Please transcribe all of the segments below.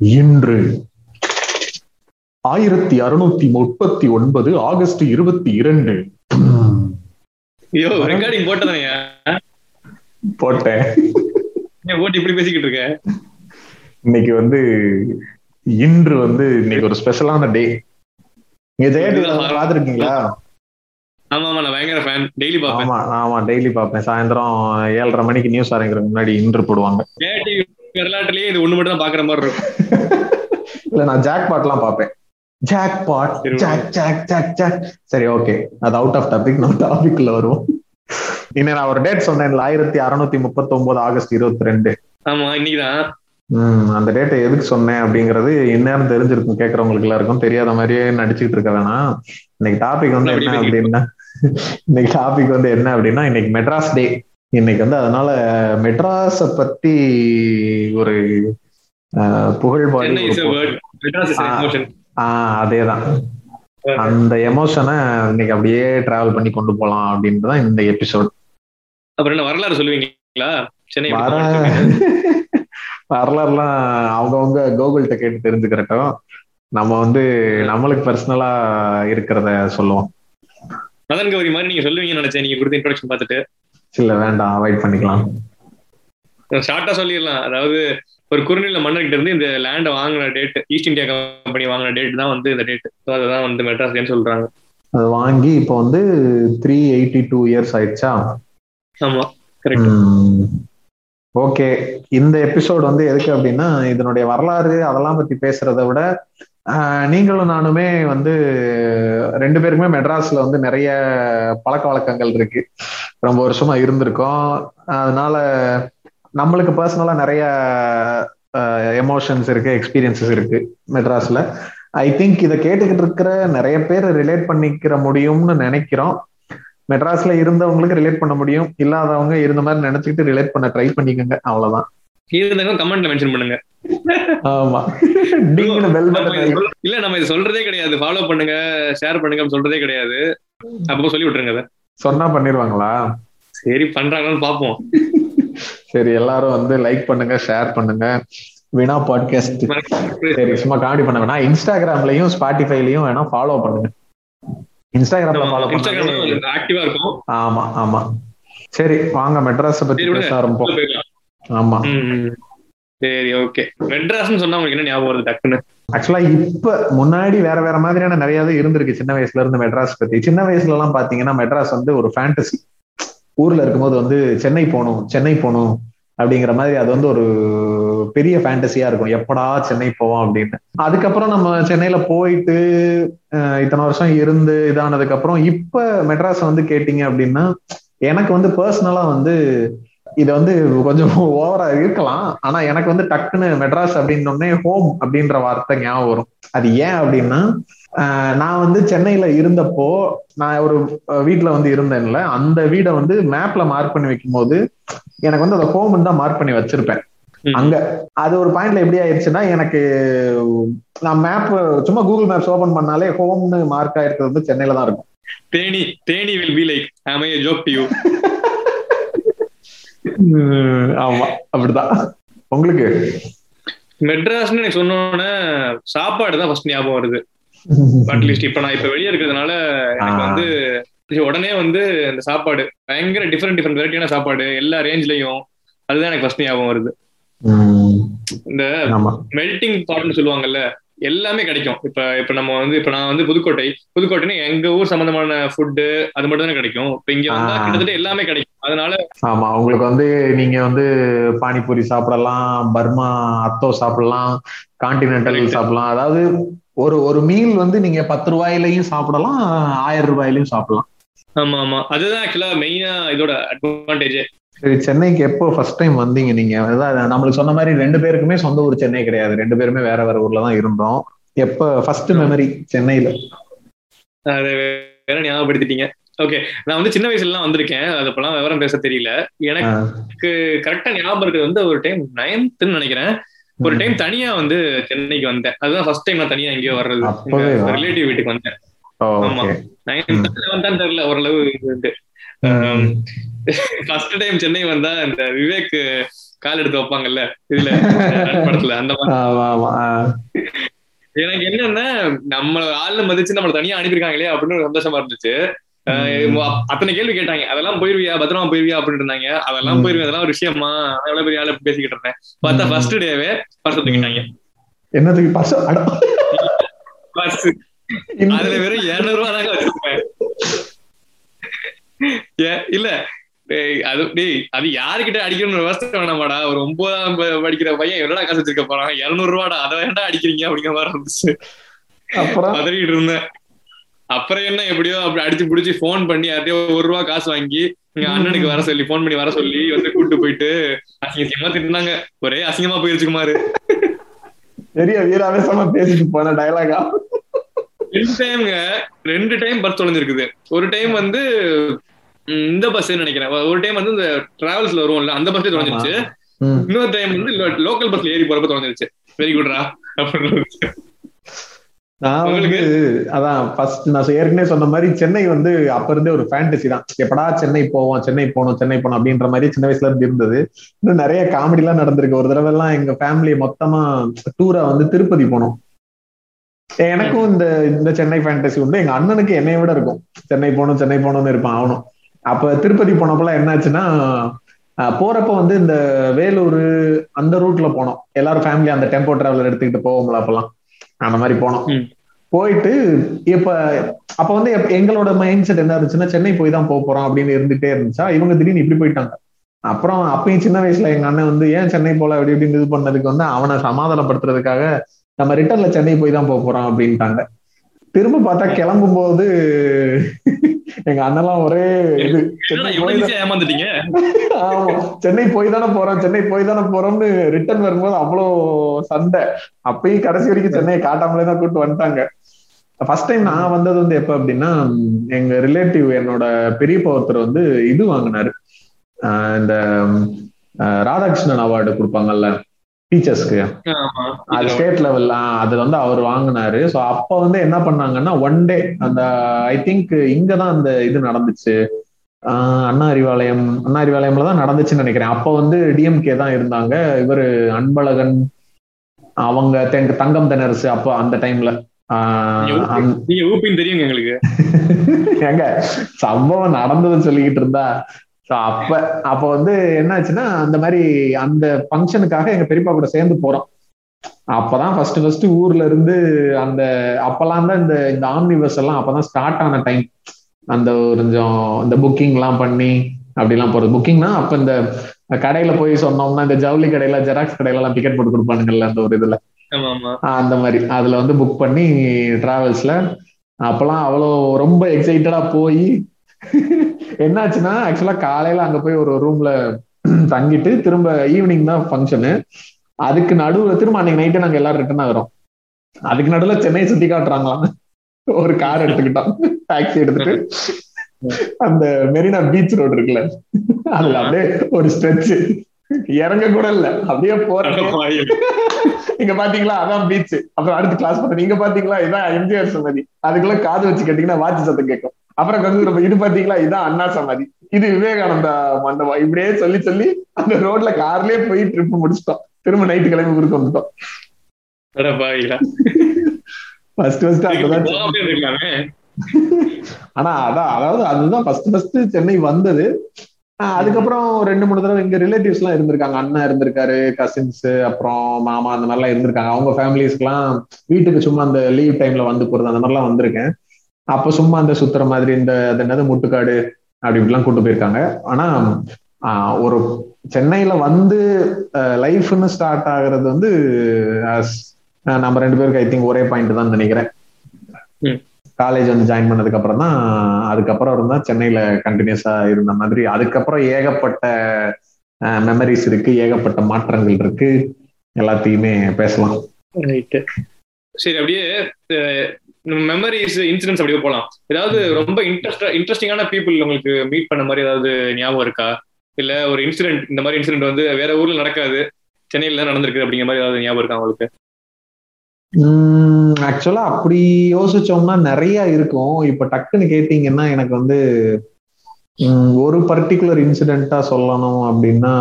இன்று ஆயிரத்தி அறுநூத்தி முப்பத்தி ஒன்பது ஆகஸ்ட் இருபத்தி இரண்டு. ரெக்கார்டிங் போட்டதானே? போட்டேன். போட்டு இப்படி பேசிக்கிட்டு இருக்க? இன்னைக்கு வந்து இன்று வந்து இன்னைக்கு ஒரு ஸ்பெஷலான டே நீங்க ஜெயடி பாத்துருக்கீங்களா ஆமா ஆமா நான் பயங்கர ஃபேன் டெய்லி பாப்பேன் ஆமா ஆமா டெய்லி பாப்பேன் சாயந்தரம் ஏழரை மணிக்கு நியூஸ் ஆரம்பிக்கிறதுக்கு முன்னாடி இன்று போடுவாங்க. வரலாற்றுலயே இது ஒண்ணு மட்டும் தான் பாக்குற மாதிரி இருக்கும். இல்ல நான் ஜாக் பாட்லாம் பாப்பேன் jackpot jack jack jack jack சரி ஓகே. அது அவுட் ஆஃப் டாபிக் நம்ம டாபிக்ல வருவோம். இன்னும் நான் ஒரு டேட் சொன்னேன்ல ஆயிரத்தி அறுநூத்தி முப்பத்தி ஒன்பது ஆகஸ்ட் இருபத்தி ரெண்டு ஆமா இன்னைக்குதான். உம் அந்த டேட்டை எதுக்கு சொன்னேன் அப்படிங்கிறது இந்நேரம் தெரிஞ்சிருக்கும் கேட்கறவங்களுக்கு எல்லாருக்கும். தெரியாத மாதிரியே நடிச்சுட்டு இருக்க வேணாம். இன்னைக்கு டாபிக் வந்து என்ன அப்படின்னா இன்னைக்கு டாபிக் வந்து என்ன அப்படின்னா இன்னைக்கு மெட்ராஸ் டே இன்னைக்கு வந்து அதனால மெட்ராஸ பத்தி ஒரு புகழ்பாடி ஆஹ் அதேதான். அந்த எமோஷனை இன்னைக்கு அப்படியே டிராவல் பண்ணி கொண்டு போலாம் அப்படின்ட்டு தான் இந்த எபிசோட் அப்புறம் என்ன வரலாறு சொல்லுவீங்களா? சென்னை? வரலாறுலாம் அவங்கவுங்க கோகுல்கிட்ட கேட்டு தெரிஞ்சுக்கிறட்டும். நம்ம வந்து நம்மளுக்கு பர்சனலா இருக்கிறத சொல்லுவோம். மதன் கௌரி மாதிரி நீங்க சொல்லுவீங்கன்னு நினைச்சேன். நீங்க கொடுத்த இன்ட்ரோடக்ஷன் பார்த்துட்டு. இல்ல வேண்டாம். அவாய்ட் பண்ணிக்கலாம். ஷார்ட்டா சொல்லிடலாம். அதாவது ஒரு குறுநில மன்னர்கிட்ட இருந்து இந்த லேண்டை வாங்கின டேட் ஈஸ்ட் இந்தியா கம்பெனி வாங்கின டேட் தான் வந்து இந்த டேட் அதுதான் வந்து மெட்ராஸ் சொல்றாங்க. அது வாங்கி இப்போ வந்து த்ரீ எயிட்டி டூ இயர்ஸ் ஆயிடுச்சா? ஆமா கரெக்ட் ஓகே. இந்த எபிசோட் வந்து எதுக்கு அப்படின்னா இதனுடைய வரலாறு அதெல்லாம் பத்தி பேசுறதை விட நீங்களும் நானுமே வந்து ரெண்டு பேருக்குமே மெட்ராஸ்ல வந்து நிறைய பழக்க வழக்கங்கள் இருக்கு. ரொம்ப வருஷமா இருந்திருக்கோம். அதனால நம்மளுக்கு பர்சனலா நிறைய எமோஷன்ஸ் இருக்கு எக்ஸ்பீரியன்சஸ் இருக்கு மெட்ராஸ்ல. ஐ திங்க் இதை கேட்டுக்கிட்டு இருக்கிற நிறைய பேர் ரிலேட் பண்ணிக்கிற முடியும்னு நினைக்கிறோம். மெட்ராஸ்ல இருந்தவங்களுக்கு ரிலேட் பண்ண முடியும். இல்லாதவங்க இருந்த மாதிரி நினைச்சுக்கிட்டு ரிலேட் பண்ண ட்ரை பண்ணிக்கோங்க. அவ்வளவுதான். இருந்தாங்க கமெண்ட்ல மென்ஷன் பண்ணுங்க. ஆமா. இல்ல நம்ம இது சொல்றதே கிடையாது. ஃபாலோ பண்ணுங்க ஷேர் பண்ணுங்க சொல்றதே கிடையாது. அப்பப்போ சொல்லி விட்டுருங்க சொன்னா பண்ணிருவாங்களா? சரி பண்றாங்கன்னு பாப்போம். சரி எல்லாரும் வந்து லைக் பண்ணுங்க ஷேர் பண்ணுங்க. வினா பாட்காஸ்ட் சரி சும்மா காமெடி பண்ண வேணா இன்ஸ்டாகிராம்லயும் ஸ்பாட்டிஃபைலயும் வேணா ஃபாலோ பண்ணுங்க. இன்ஸ்டாகிராம்ல ஃபாலோ பண்ணுங்க ஆக்டிவா இருக்கும். ஆமா ஆமா. சரி வாங்க மெட்ராஸ பத்தி பேச. ஆரம்பிப்போம். ஆமா. சரி ஓகே மெட்ராஸ்னு சொன்னா உங்களுக்கு என்ன ஞாபகம் வருது டக்குன்னு? ஆக்சுவலா இப்ப முன்னாடி வேற வேற மாதிரியான நிறைய இருந்திருக்கு சின்ன வயசுல இருந்து மெட்ராஸ் பத்தி. சின்ன வயசுல எல்லாம் பாத்தீங்கன்னா மெட்ராஸ் வந்து ஒரு ஃபேண்டசி ஊர்ல இருக்கும்போது வந்து சென்னை போகணும் சென்னை போகணும் அப்படிங்கிற மாதிரி அது வந்து ஒரு பெரிய ஃபேண்டசியா இருக்கும். எப்படா சென்னை போவோம் அப்படின்னு. அதுக்கப்புறம் நம்ம சென்னையில போயிட்டு அஹ், இத்தனை வருஷம் இருந்து இதானதுக்கு அப்புறம் இப்ப மெட்ராஸ் வந்து கேட்டீங்க அப்படின்னா எனக்கு வந்து பர்சனலா வந்து இது வந்து கொஞ்சம் ஓவரா இருக்கலாம். ஆனா எனக்கு வந்து டக்குன்னு மெட்ராஸ் அப்படின்னோடனே ஹோம் அப்படின்ற வார்த்தை ஞாபகம் வரும். அது ஏன் அப்படின்னா நான் வந்து சென்னையில இருந்தப்போ நான் ஒரு வீட்ல வந்து இருந்தேன்ல. அந்த வீடை வந்து மேப்ல மார்க் பண்ணி வைக்கும் போது எனக்கு வந்து அதை ஹோம் தான் மார்க் பண்ணி வச்சிருப்பேன். அங்க அது ஒரு பாயிண்ட்ல எப்படி ஆயிடுச்சுன்னா எனக்கு நான் மேப் சும்மா கூகுள் மேப்ஸ் ஓபன் பண்ணாலே ஹோம்னு மார்க் ஆயிருக்கிறது வந்து சென்னையில தான் இருக்கும். Theni Theni will be like I joke to you ஆமா அப்படிதான். உங்களுக்கு? மெட்ராஸ்னு எனக்கு சொன்னோன்னே சாப்பாடு தான் ஃபர்ஸ்ட் ஞாபகம் வருது. அட்லீஸ்ட் இப்ப நான் இப்ப வெளியே இருக்கிறதுனால எனக்கு. வந்து உடனே வந்து இந்த சாப்பாடு. பயங்கர டிஃப்ரெண்ட் டிஃப்ரெண்ட் வெரைட்டியான சாப்பாடு. எல்லா ரேஞ்ச்லயும் அதுதான் எனக்கு ஃபர்ஸ்ட் ஞாபகம் வருது. இந்த மெல்டிங் பாட்னு சொல்லுவாங்கல்ல எல்லாமே கிடைக்கும். இப்ப இப்ப நம்ம வந்து இப்ப நான் வந்து புதுக்கோட்டை. புதுக்கோட்டைன்னு எங்க ஊர் சம்பந்தமான ஃபுட்டு அது மட்டும் தானே கிடைக்கும். இப்ப இங்க வந்தா. கிட்டத்தட்ட எல்லாமே கிடைக்கும். அதனால ஆமா உங்களுக்கு வந்து நீங்க வந்து பானிபூரி சாப்பிடலாம் பர்மா அத்தோ சாப்பிடலாம் கான்டினென்டல். சாப்பிடலாம். அதாவது ஒரு ஒரு மீல் வந்து நீங்க பத்து ரூபாயிலையும் சாப்பிடலாம் ஆயிரம் ரூபாயிலையும் சாப்பிடலாம். ஆமா ஆமா. அதுதான் ஆக்சுவலா மெயினா இதோட அட்வான்டேஜ் சரி சென்னைக்கு எப்போ ஃபர்ஸ்ட் டைம் வந்தீங்க நீங்க? அதான் நம்மளுக்கு சொன்ன மாதிரி ரெண்டு பேருக்குமே சொந்த ஊர் சென்னை கிடையாது. ரெண்டு பேருமே வேற வேற ஊர்ல தான் இருந்தோம். எப்ப ஃபர்ஸ்ட் மெமரி சென்னையில? அதை வேற ஞாபகப்படுத்திட்டீங்க. ஓகே நான் வந்து சின்ன வயசுல எல்லாம் வந்திருக்கேன். அது அப்பெல்லாம் விவரம் பேச தெரியல. எனக்கு கரெக்டா ஞாபகம் வந்து ஒரு டைம் நைன்த்னு நினைக்கிறேன். ஒரு டைம் தனியா வந்து சென்னைக்கு வந்தேன். அதுதான் ஃபர்ஸ்ட் டைம் நான் தனியா எங்கேயோ வர்றது. ரிலேட்டிவ் வீட்டுக்கு வந்தேன். ஆமா. ஓகே நைன்த் லெவன்த்தான் தெரியல ஓரளவு இது ஃபர்ஸ்ட் டைம் சென்னை வந்தா இந்த விவேக் கால் எடுத்து வைப்பாங்கல்ல இதுல படத்துல அந்த மாதிரி. எனக்கு என்னன்னா நம்மள ஆள்ல மதிச்சு நம்மள தனியா அனுப்பியிருக்காங்களே அப்படின்னு ஒரு சந்தோஷமா இருந்துச்சு. அத்தனை கேள்வி கேட்டாங்க. அதெல்லாம் போயிருவியா? பத்திரமா போயிருவியா? அப்படின்னு இருந்தாங்க. அதெல்லாம். போயிருவேன் அதெல்லாம் ஒரு விஷயமா? எவ்வளவு பெரிய ஆளு பேசிக்கிட்டு இருந்தேன். பார்த்தா. ஃபர்ஸ்ட் டேவே பர்ஸ் தூக்கிட்டாங்க என்னதுக்கு பர்ஸ் இந்த- அதுல வெறும் இருநூறு ரூபா தாங்க வச்சிருப்பேன். ஏ, இல்ல. டேய், அது டேய் அது யாருக்கிட்ட அடிக்கணும்னு விவசாயம் வேணாமாடா. ஒரு ஒன்பதாம் படிக்கிற பையன் எவ்வளவு காசு வச்சிருக்க போறான்? இருநூறு ரூபாடா அதை ஏன்டா அடிக்கிறீங்க? அப்படிங்கிற மாதிரி இருந்துச்சு. அப்புறம்? இருந்தேன். அப்புறம் என்ன எப்படியோ அப்படி அடிச்சு புடிச்சு ஃபோன் பண்ணி யார்ட்டையோ ஒரு ரூபா காசு வாங்கி எங்க அண்ணனுக்கு வர சொல்லி ஃபோன் பண்ணி வர சொல்லி வந்து கூட்டு போயிட்டு அசிங்க அசிங்கமா திட்டினாங்க. ஒரே அசிங்கமா போயிருச்சு குமாரு பெரிய வீராவேசமா பேசிட்டு போன டயலாகா ரெண்டு டைம்ங்க ரெண்டு டைம் பஸ் தொலைஞ்சிருக்குது. ஒரு டைம் வந்து இந்த பஸ் நினைக்கிறேன். ஒரு டைம் வந்து இந்த டிராவல்ஸ்ல வருவோம்ல அந்த பஸ்ல தொலைஞ்சிருச்சு. இன்னொரு டைம் வந்து லோக்கல் பஸ்ல ஏறி போறப்ப தொலைஞ்சிருச்சு. வெரி குட்ரா அப்படின்னு நான் வந்து? அதான் ஃபர்ஸ்ட் நான் ஏற்கனவே சொன்ன மாதிரி சென்னை வந்து அப்ப இருந்தே ஒரு ஃபேண்டசி தான். எப்படா சென்னை போவோம் சென்னை போகணும் சென்னை போகணும் அப்படின்ற மாதிரி சின்ன வயசுல இருந்து இருந்தது. இன்னும் நிறைய காமெடி எல்லாம் நடந்திருக்கு. ஒரு தடவை எல்லாம் எங்க ஃபேமிலி மொத்தமா டூரா வந்து திருப்பதி போனோம். எனக்கும் இந்த இந்த சென்னை ஃபேண்டசி உண்டு. எங்க அண்ணனுக்கு என்னைய விட இருக்கும். சென்னை போகணும் சென்னை போகணும்னு இருப்பான் அவனும். அப்ப திருப்பதி போனப்பெல்லாம் என்னாச்சுன்னா போறப்ப வந்து இந்த வேலூர் அந்த ரூட்ல போனோம். எல்லாரும் ஃபேமிலி அந்த டெம்போ டிராவலர் எடுத்துக்கிட்டு போவோம்ல அப்பெல்லாம். அந்த மாதிரி போனோம். போயிட்டு இப்ப அப்ப வந்து எங்களோட மைண்ட் செட் என்ன இருந்துச்சுன்னா சென்னை போய் தான் போக போறோம் அப்படின்னு இருந்துட்டே இருந்துச்சா? இவங்க திடீர்னு இப்படி போயிட்டாங்க. அப்புறம் அப்பயும் சின்ன வயசுல எங்க அண்ணன் வந்து ஏன் சென்னை போல? அப்படி இப்படின்னு இது பண்ணதுக்கு வந்து அவனை சமாதானப்படுத்துறதுக்காக நம்ம ரிட்டர்ன்ல சென்னை போய் தான் போக போறோம் அப்படின்ட்டாங்க. திரும்ப பார்த்தா கிளம்பும் போது எங்க அண்ணெல்லாம் ஒரே இது. சென்னை போய் தான் ஈஸியா ஏமாந்துட்டீங்க? ஆமா. சென்னை போய் தானே போறோம் சென்னை போய் தானே போறோம்னு ரிட்டர்ன் வரும்போது அவ்வளோ சண்டை. அப்பயும் கடைசி வரைக்கும் சென்னையை காட்டாமலே தான் கூட்டு வந்துட்டாங்க. ஃபர்ஸ்ட் டைம் நான் வந்தது வந்து எப்ப அப்படின்னா எங்க ரிலேட்டிவ் என்னோட பெரியப்பா ஒருத்தர் வந்து இது வாங்கினாரு. இந்த ராதாகிருஷ்ணன் அவார்டு கொடுப்பாங்கல்ல? டீச்சர்ஸ்க்கு. அது ஸ்டேட் லெவல் அது வந்து அவர் வாங்கினாரு. ஸோ அப்ப வந்து என்ன பண்ணாங்கன்னா ஒன் டே அந்த ஐ திங்க் இங்கதான் அந்த இது நடந்துச்சு. அண்ணா அறிவாலயம் அண்ணா அறிவாலயம்ல தான் நடந்துச்சுன்னு நினைக்கிறேன். அப்ப வந்து டிஎம்கே தான் இருந்தாங்க. இவரு அன்பழகன் அவங்க தெங்க- தங்கம் தெனரசு அப்போ அந்த டைம்ல தெரியுங்க எங்களுக்கு. எங்க சம்பவம் நடந்ததுன்னு சொல்லிக்கிட்டு இருந்தா சோ அப்ப அப்ப வந்து என்னாச்சுன்னா அந்த மாதிரி அந்த ஃபங்க்ஷனுக்காக எங்க பெரியப்பா கூட சேர்ந்து போறோம். அப்பதான் ஃபர்ஸ்ட் ஃபர்ஸ்ட் ஊர்ல இருந்து அந்த அப்பெல்லாம் தான் இந்த இந்த ஆம்னி பஸ் எல்லாம் அப்பதான் ஸ்டார்ட் ஆன டைம் அந்த கொஞ்சம் இந்த புக்கிங் எல்லாம் பண்ணி அப்படிலாம் போறது. புக்கிங்னா அப்ப இந்த கடையில போய் சொன்னோம்னா இந்த ஜவுளி கடையில ஜெராக்ஸ் கடையில எல்லாம் டிக்கெட் போட்டு கொடுப்பானுங்கல்ல அந்த ஒரு இதுல. அந்த மாதிரி. அதுல வந்து புக் பண்ணி டிராவல்ஸ்ல அப்பெல்லாம் அவ்வளோ ரொம்ப எக்ஸைட்டடா போய் என்னாச்சுன்னா ஆக்சுவலா காலையில அங்க போய் ஒரு ரூம்ல தங்கிட்டு திரும்ப ஈவினிங் தான் ஃபங்க்ஷனு அதுக்கு நடுவுல திரும்ப அன்னைக்கு நைட்டு நாங்க எல்லாரும் ரிட்டர்ன் ஆகிறோம். அதுக்கு நடுவுல சென்னை சுத்தி காட்டுறாங்களாம். ஒரு கார் எடுத்துக்கிட்டோம். டாக்ஸி எடுத்துட்டு அந்த மெரினா பீச் ரோடு இருக்குல்ல. அதுல அப்படியே ஒரு ஸ்ட்ரெச் இறங்க கூட இல்ல. அப்படியே போறேன். இங்க பாத்தீங்களா? அதான் பீச் அப்புறம் அடுத்து கிளாஸ் பண்ண நீங்க பாத்தீங்களா? இதான் எம்ஜிஆர் சமாதி அதுக்குள்ள காது வச்சு கேட்டீங்கன்னா வாட்சி சத்தம் கேட்கும். அப்புறம் கொஞ்சம் நம்ம இது பாத்தீங்களா இதான் அண்ணா சமாதி. இது விவேகானந்தா மண்டபம். இப்படியே சொல்லி சொல்லி அந்த ரோட்ல கார்லயே போய் ட்ரிப் முடிச்சிட்டோம். திரும்ப நைட்டு கிளம்பி ஊருக்கு வந்துட்டோம். ஃபர்ஸ்ட் ஃபர்ஸ்ட் ஆனா அதான் அதாவது அதுதான் ஃபர்ஸ்ட் ஃபர்ஸ்ட் சென்னை வந்தது. அதுக்கப்புறம் ரெண்டு மூணு தடவை எங்க ரிலேட்டிவ்ஸ் எல்லாம் இருந்திருக்காங்க. அண்ணன் இருந்திருக்காரு கசின்ஸ் அப்புறம் மாமா அந்த மாதிரிலாம் இருந்திருக்காங்க. அவங்க ஃபேமிலிஸ்க்குலாம் வீட்டுக்கு சும்மா அந்த லீவ் டைம்ல வந்து போறது அந்த மாதிரிலாம் வந்திருக்கேன். அப்ப சும்மா அந்த சுத்துற மாதிரி இந்த அது என்னது முட்டுக்காடு அப்படி இப்படிலாம் கூட்டு போயிருக்காங்க. ஆனா ஆஹ் ஒரு சென்னையில வந்து லைஃப்னு ஸ்டார்ட் ஆகுறது வந்து நம்ம ரெண்டு பேருக்கு ஐ திங்க் ஒரே பாயிண்ட் தான் நினைக்கிறேன். காலேஜ் வந்து ஜாயின் பண்ணதுக்கு அப்புறம் தான் அதுக்கப்புறம் இருந்தா சென்னையில கண்டினியூஸா இருந்த மாதிரி அதுக்கப்புறம் ஏகப்பட்ட மெமரிஸ் இருக்கு ஏகப்பட்ட மாற்றங்கள் இருக்கு. எல்லாத்தையுமே பேசலாம். சரி அப்படியே மெமரிஸ் இன்சிடென்ட்ஸ் அப்படியே போலாம். ஏதாவது ரொம்ப இன்ட்ரெஸ்ட் இன்ட்ரெஸ்டிங்கான பீப்புள் உங்களுக்கு மீட் பண்ண மாதிரி ஏதாவது ஞாபகம் இருக்கா? இல்ல ஒரு இன்சிடென்ட் இந்த மாதிரி இன்சிடென்ட் வந்து வேற ஊர்ல நடக்காது சென்னையில தான் நடந்திருக்கு அப்படிங்கிற மாதிரி ஏதாவது ஞாபகம் இருக்கா உங்களுக்கு? ஆக்சுவலா அப்படி யோசிச்சோம்னா நிறைய இருக்கும். இப்ப டக்குன்னு கேட்டீங்கன்னா எனக்கு வந்து ஒரு பர்டிகுலர் இன்சிடென்ட்டா சொல்லணும் அப்படின்னா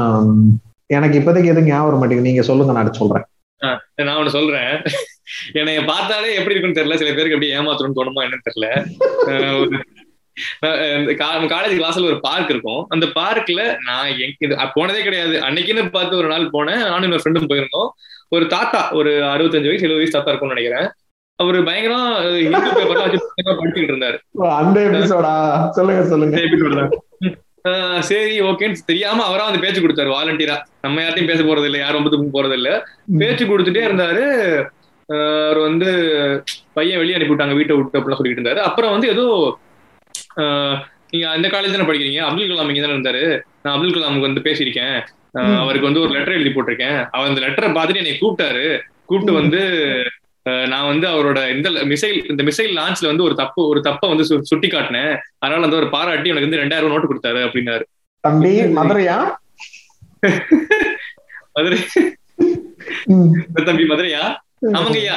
எனக்கு இப்போதைக்கு எதுவும் ஞாபகம் வர மாட்டேங்குது. நீங்க சொல்லுங்க நான் சொல்றேன். நான் ஒண்ணு சொல்றேன். என்னைய பார்த்தாலே எப்படி இருக்குன்னு தெரியல. சில பேருக்கு எப்படி ஏமாத்தணும்னு தோணுமா என்னன்னு தெரியல. காலேஜ் கிளாஸ்ல ஒரு பார்க் இருக்கும். அந்த பார்க்ல நான் போனதே கிடையாது. அன்னைக்குன்னு பார்த்து ஒரு நாள் போனேன். நானும் என்னோட ஃப்ரெண்டும் போயிருந்தோம். ஒரு தாத்தா ஒரு அறுபத்தஞ்சு வயசு எழுபது வயசு தாத்தா இருக்கும்னு நினைக்கிறேன். அவரு பயங்கரம் ஹிந்து பேப்பர்லாம் வச்சு படிச்சுட்டு இருந்தாரு. அந்த எபிசோடா சொல்லுங்க சொல்லுங்க. சரி ஓகேன்னு தெரியாம அவரா வந்து பேச்சு கொடுத்தாரு வாலண்டியரா நம்ம யார்ட்டையும் பேச போறது இல்லை யாரும் வந்து போறது இல்ல பேச்சு கொடுத்துட்டே இருந்தாரு. அவர் வந்து பையன் வெளியே அனுப்பி விட்டாங்க வீட்டை விட்டு அப்படிலாம் சொல்லிட்டு இருந்தாரு. அப்புறம் வந்து ஏதோ நீங்க அந்த காலேஜ் தானே படிக்கிறீங்க? அப்துல் கலாம் இங்க தானே இருந்தாரு. நான் அப்துல் கலாமுக்கு வந்து பேசியிருக்கேன். அவருக்கு வந்து ஒரு லெட்டர் எழுதி போட்டிருக்கேன். அவர் அந்த லெட்டரை பார்த்துட்டு என்னை கூப்பிட்டாரு. கூப்பிட்டு வந்து நான் வந்து அவரோட இந்த மிசைல் இந்த மிசைல் லான்ச்ல வந்து ஒரு தப்பு ஒரு தப்பை வந்து சுட்டி காட்டினேன் அதனால வந்து ஒரு பாராட்டி எனக்கு வந்து ரெண்டாயிரம் நோட்டு கொடுத்தாரு அப்படின்னாரு. தம்பி மதுரையா? மதுரை. தம்பி மதுரையா? ஆமாங்கய்யா.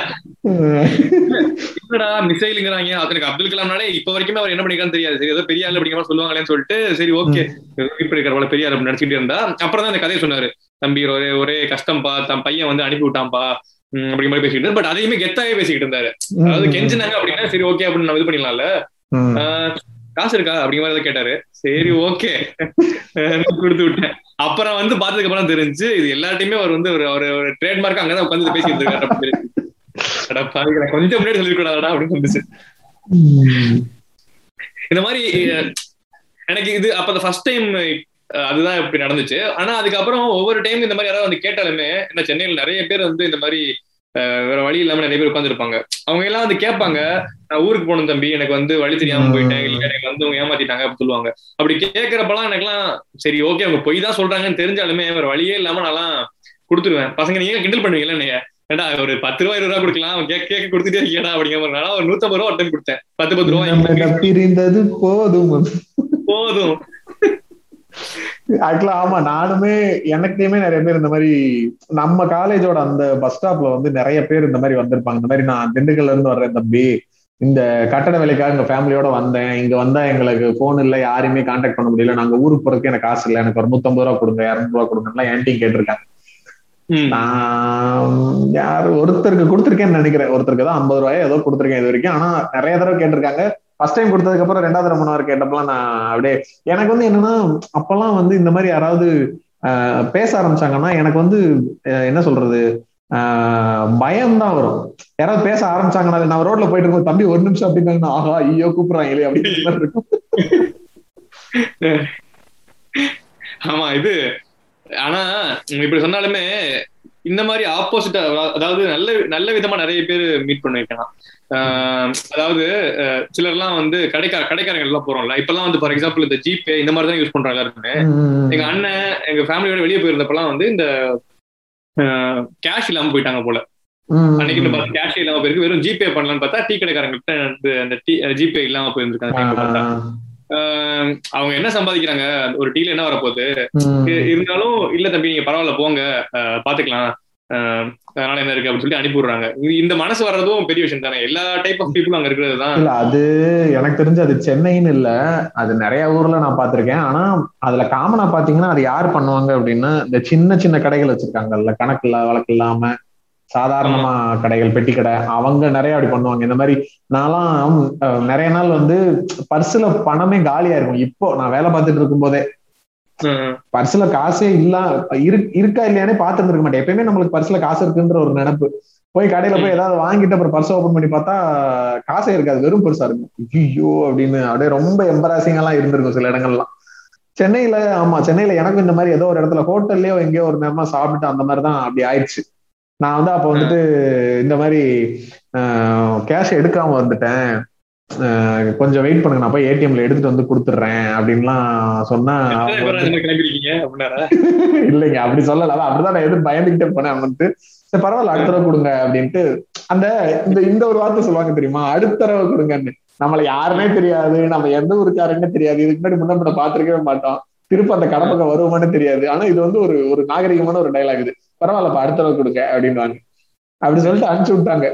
என்னடா மிசைலுங்கிறாங்க எனக்கு அப்துல் கலாம்னாலே இப்ப வரைக்குமே அவர் என்ன பண்ணிருக்கான்னு தெரியாது. சரி ஏதோ பெரிய ஆள் அப்படிங்கிற சொல்லுவாங்களேன்னு சொல்லிட்டு சரி ஓகே இருக்கிறவள பெரிய ஆள் நினைச்சிட்டு இருந்தா அப்புறம் தான் அந்த கதையை சொன்னாரு. தம்பி ஒரே ஒரே கஷ்டம்பா தன் பையன் வந்து அனுப்பி விட்டான்பா அப்படிங்கிற மாதிரி பேசிக்கிட்டு பட் அதையுமே கெத்தாவே பேசிக்கிட்டு இருந்தாரு. அதாவது கெஞ்சினாங்க அப்படின்னா சரி ஓகே அப்படின்னு நம்ம இது பண்ணிடலாம்ல. காசு இருக்கா? அப்படிங்கிற மாதிரி கேட்டாரு. சரி ஓகே கொடுத்து விட்டேன். அப்புறம் வந்து பார்த்ததுக்கு அப்புறம் தெரிஞ்சு இது எல்லாத்தையுமே அவர் வந்து ஒரு ஒரு ட்ரேட்மார்க் அங்கதான் உட்காந்து பேசிட்டு இருக்காரு. கொஞ்சம் முன்னாடி சொல்லிக்கூடாதா அப்படின்னு சொல்லிச்சு. இந்த மாதிரி எனக்கு இது அப்ப ஃபர்ஸ்ட் டைம் அதுதான் இப்படி நடந்துச்சு. ஆனா அதுக்கப்புறம் ஒவ்வொரு டைம் இந்த மாதிரி யாராவது வந்து கேட்டாலுமே என்ன சென்னையில் நிறைய பேர் வந்து இந்த மாதிரி வேற வழி இல்லாம நிறைய பேர் உட்காந்துருப்பாங்க அவங்க எல்லாம் வந்து கேட்பாங்க நான் ஊருக்கு போகணும் தம்பி எனக்கு வந்து வழி தெரியாம போயிட்டேன் இல்ல எனக்கு வந்து அவங்க ஏமாத்திட்டாங்க அப்படின்னு சொல்லுவாங்க. அப்படி கேட்கறப்பெல்லாம் எனக்குலாம் சரி ஓகே அவங்க பொய் தான் சொல்றாங்கன்னு தெரிஞ்சாலுமே வேற வழியே இல்லாம நான்லாம் கொடுத்துருவேன். பசங்க நீங்க கிண்டல் பண்ணுவீங்களா நீங்க ஏடா ஒரு பத்து ரூபாய் இருபது ரூபா கொடுக்கலாம். கேக் கேட்க கொடுத்துட்டே இருக்கேடா அப்படிங்கிற மாதிரி. ஒரு நூத்தம்பது ரூபா டைம் கொடுத்தேன். பத்து பத்து ரூபாய் பிரிந்தது போதும். போதும். ஆக்சுவலா ஆமா நானுமே எனக்குமே நிறைய பேர் இந்த மாதிரி நம்ம காலேஜோட அந்த பஸ் ஸ்டாப்ல வந்து நிறைய பேர் இந்த மாதிரி வந்திருப்பாங்க. இந்த மாதிரி நான் திண்டுக்கல்ல இருந்து வர்றேன் தம்பி. இந்த கட்டட வேலைக்காக எங்க ஃபேமிலியோட வந்தேன். இங்க வந்தா எங்களுக்கு போன் இல்ல யாரையுமே கான்டாக்ட் பண்ண முடியல. நாங்க ஊருக்கு போறதுக்கு எனக்கு காசு இல்லை. எனக்கு ஒரு நூத்தம்பது ரூபா கொடுங்க இரநூறு ரூபா கொடுங்க ஏன்ட்டையும் கேட்டிருக்காங்க. நான் யார் ஒருத்தருக்கு கொடுத்துருக்கேன்னு நினைக்கிறேன். ஒருத்தருக்கு தான் ஐம்பது ரூபாய் ஏதோ கொடுத்துருக்கேன் இது வரைக்கும். ஆனா நிறைய தடவை கேட்டிருக்காங்க. ஃபர்ஸ்ட் டைம் கொடுத்ததுக்கு அப்புறம் ரெண்டாவது ரமணம் மூணாவது கேட்டப்பெல்லாம் நான் அப்படியே எனக்கு வந்து என்னன்னா அப்பெல்லாம் வந்து இந்த மாதிரி யாராவது பேச ஆரம்பிச்சாங்கன்னா எனக்கு வந்து என்ன சொல்றது பயம் தான் வரும். யாராவது பேச ஆரம்பிச்சாங்கன்னா நான் ரோட்ல போயிட்டு இருக்கும் தம்பி ஒரு நிமிஷம் அப்படின்னா ஆஹா ஐயோ கூப்பிடுறாங்க இல்லையா அப்படின்னு மாதிரி இருக்கும். ஆமா இது ஆனா இப்படி சொன்னாலுமே இந்த மாதிரி ஆப்போசிட்டா அதாவது நல்ல நல்ல விதமா நிறைய பேர் மீட் பண்ணிருக்கலாம். அதாவது சிலர்லாம் வந்து கடைக்கார கடைக்காரங்க எல்லாம் போறோம்ல. இப்பெல்லாம் வந்து ஃபார் எக்ஸாம்பிள் இந்த ஜிபே இந்த மாதிரி தான் யூஸ் பண்றாங்க எல்லாருமே எங்க அண்ணன் எங்க ஃபேமிலியோட வெளியே போயிருந்தப்பெல்லாம் வந்து இந்த கேஷ் இல்லாம போயிட்டாங்க போல. அன்னைக்கு பார்த்து கேஷ் இல்லாம போயிருக்கு. வெறும் ஜிபே பண்ணலாம்னு பார்த்தா டீ கடைக்காரங்க அந்த ஜிபே இல்லாம போயிருந்திருக்காங்க. அவங்க என்ன சம்பாதிக்கிறாங்க? ஒரு டீல என்ன வரப்போகுது? இருந்தாலும் இல்ல தம்பி நீங்க பரவாயில்ல போங்க. பாத்துக்கலாம். அதனால என்ன இருக்கு? அப்படின்னு சொல்லி அனுப்பி விடுறாங்க இந்த மனசு வர்றதும் பெரிய விஷயம் தானே. எல்லா டைப் ஆஃப் பீப்புளும் அங்க இருக்கிறது தான். இல்ல அது எனக்கு தெரிஞ்சு அது சென்னைன்னு இல்ல. அது நிறைய ஊர்ல நான் பாத்திருக்கேன். ஆனா அதுல காமனா பாத்தீங்கன்னா அது யார் பண்ணுவாங்க அப்படின்னா இந்த சின்ன சின்ன கடைகள் வச்சிருக்காங்கல்ல. கணக்கு இல்ல வழக்கு இல்லாம. சாதாரணமா கடைகள் பெட்டி கடை அவங்க நிறைய அப்படி பண்ணுவாங்க. இந்த மாதிரி நான்லாம் நிறைய நாள் வந்து பர்சுல பணமே காலியா இருக்கும். இப்போ நான் வேலை பார்த்துட்டு இருக்கும் போதே பர்சுல காசே இல்ல இருக்கா இல்லையானே பாத்துட்டு இருக்க மாட்டேன். எப்பயுமே நம்மளுக்கு பர்சுல காசு இருக்குன்ற ஒரு நினைப்பு. போய் கடையில போய் ஏதாவது வாங்கிட்டு அப்புறம் பர்ஸ் ஓபன் பண்ணி பார்த்தா காசே இருக்காது. வெறும் பெருசா இருக்கும். ஐயோ அப்படின்னு அப்படியே ரொம்ப எம்பராசிங் எல்லாம் இருந்திருக்கும் சில இடங்கள்லாம். சென்னையில ஆமா சென்னையில எனக்கும் இந்த மாதிரி ஏதோ ஒரு இடத்துல ஹோட்டல்லயோ எங்கேயோ ஒரு நேரமா சாப்பிட்டு அந்த மாதிரி தான் அப்படி ஆயிடுச்சு. நான் வந்து அப்ப வந்துட்டு இந்த மாதிரி கேஷ் எடுக்காம வந்துட்டேன். கொஞ்சம் வெயிட் பண்ணுங்க. நான் போய் ஏடிஎம்ல எடுத்துட்டு வந்து கொடுத்துட்றேன் அப்படின்லாம் சொன்னா இல்லைங்க. அப்படி சொல்லல. அப்படிதான் நான் எதுவும் பயந்துகிட்டே போனேன். வந்துட்டு சரி பரவாயில்ல அடுத்த தடவை கொடுங்க அப்படின்ட்டு அந்த இந்த இந்த ஒரு வார்த்தை சொல்லுவாங்க தெரியுமா? அடுத்த தடவை கொடுங்கன்னு. நம்மள யாருன்னே தெரியாது. நம்ம எந்த ஊருக்காரன்னு தெரியாது. இதுக்கு முன்னாடி முன்ன பாத்திருக்கவே மாட்டோம். திருப்ப அந்த கடப்பக்கம் வருவோமான்னு தெரியாது. ஆனா இது வந்து ஒரு ஒரு நாகரிகமான ஒரு டைலாக் இது. பரவாயில்லப்பா அடுத்த தடவை கொடுங்க அப்படின்வாங்க அப்படி சொல்லிட்டு அனுப்பிச்சு விட்டாங்க.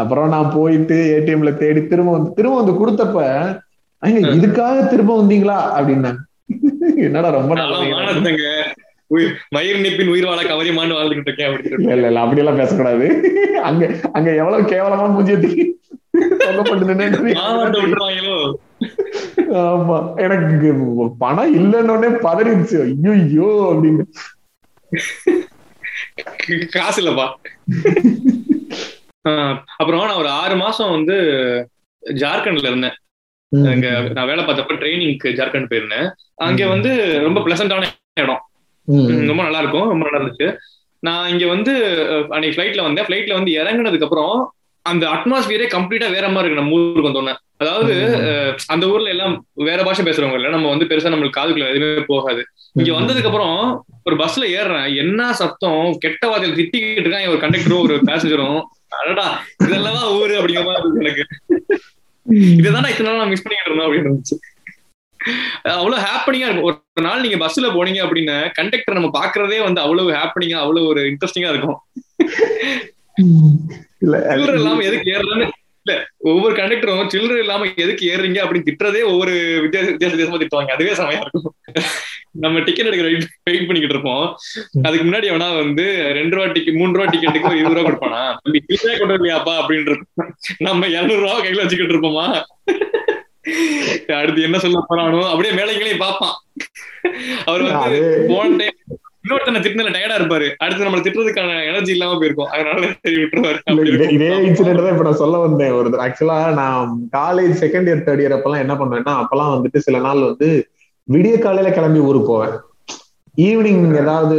அப்புறம் நான் போயிட்டு ஏடிஎம்ல தேடி திரும்ப வந்து திரும்ப வந்து கொடுத்தப்ப இதுக்காக திரும்ப வந்தீங்களா? அப்படின்னா என்னடா ரொம்ப நல்ல மயிர் நிப்பின் உயிர் வாழ கவரியமான்னு வாழ்ந்துகிட்டு இருக்கேன் அப்படின்னு இல்ல இல்ல அப்படி எல்லாம் பேசக்கூடாது. அங்க அங்க எவ்வளவு கேவலமா மூஞ்சி ஆமா. எனக்கு பணம் இல்லைன்னு பதறிடுச்சு. ஐயோ அப்படின்னு. காசு இல்லப்பா அப்புறம் நான் ஒரு ஆறு மாசம் வந்து ஜார்க்கண்ட்ல இருந்தேன். அங்க நான் வேலை பார்த்தப்ப ட்ரைனிங்க்கு ஜார்க்கண்ட் போயிருந்தேன். அங்க வந்து ரொம்ப பிளசண்டான இடம். ரொம்ப நல்லா இருக்கும் ரொம்ப நல்லா இருந்துச்சு. நான் இங்க வந்து அன்னைக்கு ஃபிளைட்ல வந்தேன். ஃபிளைட்ல வந்து இறங்குனதுக்கு அப்புறம் அந்த அட்மாஸ்பியரே கம்ப்ளீட்டா வேற மாதிரி இருக்கு நம்ம ஊருக்கு வந்தோன்னே அதாவது அந்த ஊர்ல எல்லாம் வேற பாஷை பேசுறவங்க இல்ல. நம்ம வந்து பெருசா நம்மளுக்கு காதுக்குள்ள எதுவுமே போகாது. இங்க வந்ததுக்கு அப்புறம் ஒரு பஸ்ல ஏறுறேன். என்ன சத்தம்? கெட்ட வார்த்தையில திட்டிக்கிட்டு இருக்கான் ஒரு கண்டக்டரும் ஒரு பேசஞ்சரும் அடடா இதெல்லாம் ஊரு அப்படிங்கிற மாதிரி எனக்கு. இதுதான் இத்தனை நாள் நான் மிஸ் பண்ணிக்கிட்டு இருந்தோம் அப்படின்னு இருந்துச்சு. அவ்வளவு ஹாப்பனிங்கா இருக்கும். ஒரு நாள் நீங்க பஸ்ல போனீங்க அப்படின்னு கண்டக்டர் நம்ம பாக்குறதே வந்து அவ்வளவு ஹாப்பனிங்கா அவ்வளவு ஒரு இன்ட்ரெஸ்டிங்கா இருக்கும். இல்ல சில்லறை இல்லாம எதுக்கு ஏறுறதுன்னு இல்ல ஒவ்வொரு கண்டக்டரும் சில்லறை இல்லாம எதுக்கு ஏறுறீங்க அப்படின்னு திட்டுறதே ஒவ்வொரு வித்தியாச வித்தியாச வித்தியாசமா திட்டுவாங்க. அதுவே செமையா இருக்கும். நம்ம டிக்கெட் எடுக்கிற வெயிட் பண்ணிக்கிட்டு இருப்போம். அதுக்கு முன்னாடி எவனா வந்து ரெண்டு ரூபா டிக்கெட் மூணு ரூபா டிக்கெட்டுக்கு ஒரு இருபது ரூபா கொடுப்பானா? சில்லறையே கொண்டு வரலையாப்பா அப்படின்னு நம்ம இருநூறு ரூபா கையில வச்சுக்கிட்டு இருப்போமா? அடுத்து என்ன சொல்ல போறானோ? அப்படியே மேலைங்களையும் பார்ப்பான். அவர் வந்து போன டைம் இன்னொருத்தனை திட்டினதுல டயர்டா இருப்பாரு. அடுத்து நம்மள திட்டுறதுக்கான எனர்ஜி இல்லாம போயிருக்கும். அதனால சரி விட்டுருவாரு இதே இன்சிடென்ட் தான் இப்ப நான் சொல்ல வந்தேன். ஒரு ஆக்சுவலா நான் college second year third year அப்பெல்லாம் என்ன பண்ணுவேன்னா அப்பெல்லாம் வந்துட்டு சில நாள் வந்து விடிய காலையில கிளம்பி ஊருக்கு போவேன். ஈவினிங் ஏதாவது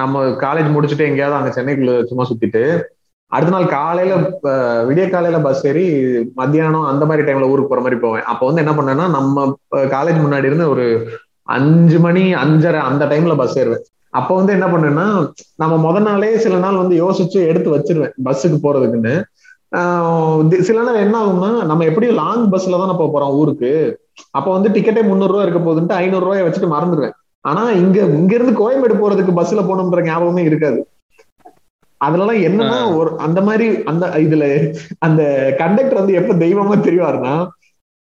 நம்ம காலேஜ் முடிச்சுட்டு எங்கேயாவது அங்க சென்னைக்குள்ள சும்மா சுத்திட்டு அடுத்த நாள் காலையில விடிய காலையில பஸ் ஏறி மத்தியானம் அந்த மாதிரி டைம்ல ஊருக்கு போற மாதிரி போவேன். அப்போ வந்து என்ன பண்ணேன்னா நம்ம காலேஜ் முன்னாடி இருந்து ஒரு அஞ்சு மணி அஞ்சரை அந்த டைம்ல பஸ் ஏறுவேன். அப்போ வந்து என்ன பண்ணேன்னா நம்ம முத நாளே சில நாள் வந்து யோசிச்சு எடுத்து வச்சிருவேன் பஸ்ஸுக்கு போறதுக்குன்னு. சில நாள் என்ன ஆகும்னா நம்ம எப்படியும் லாங் பஸ்ல தான் போக போறோம் ஊருக்கு. அப்போ வந்து டிக்கெட்டே முந்நூறு ரூபா இருக்க போகுதுன்ட்டு ஐநூறு ரூபாய் வச்சுட்டு மறந்துடுவேன். ஆனா இங்க இங்க இருந்து கோயம்பேடு போறதுக்கு பஸ்ல போகணுன்ற ஞாபகமே இருக்காது. அதுலலாம் என்னன்னா ஒரு அந்த மாதிரி அந்த இதுல அந்த கண்டக்டர் வந்து எப்ப தெய்வமா தெரிவாருன்னா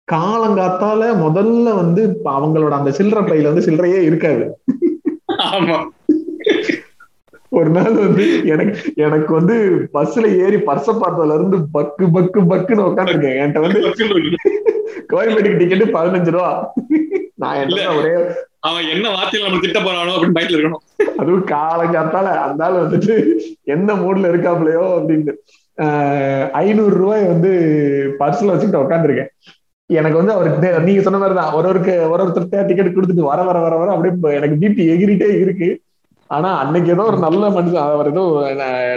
காலங்காத்தால முதல்ல வந்து அவங்களோட அந்த சில்லறை பையில வந்து சில்லறையே இருக்காது. ஆமா. ஒரு நாள் வந்து எனக்கு எனக்கு வந்து பஸ்ல ஏறி பர்ச பார்த்ததுல இருந்து பக்கு பக்கு பக்குன்னு உட்காந்துருக்கேன் என்கிட்ட வந்து கோயம்பேட்டுக்கு டிக்கெட் பதினஞ்சு ரூபா. நான் என்ன ஒரே அவன் என்ன வார்த்தையில நம்ம திட்ட போறானோ அப்படின்னு பயத்துல இருக்கணும். அதுவும் காலங்காத்தால அந்த ஆள் வந்துட்டு என்ன மூட்ல இருக்காப்லையோ அப்படின்னு. ஆஹ் ஐநூறு ரூபாய் வந்து பர்ஸ்ல வச்சுக்கிட்டு உட்காந்துருக்கேன் எனக்கு வந்து அவருக்கு நீங்க சொன்ன மாதிரி தான் ஒரு ஒருக்கு ஒரு ஒருத்தர் டிக்கெட் கொடுத்துட்டு வர வர வர வர அப்படியே எனக்கு பிபி எகிரிட்டே இருக்கு. ஆனா அன்னைக்கு ஏதோ ஒரு நல்ல மனுஷன் அவர் ஏதோ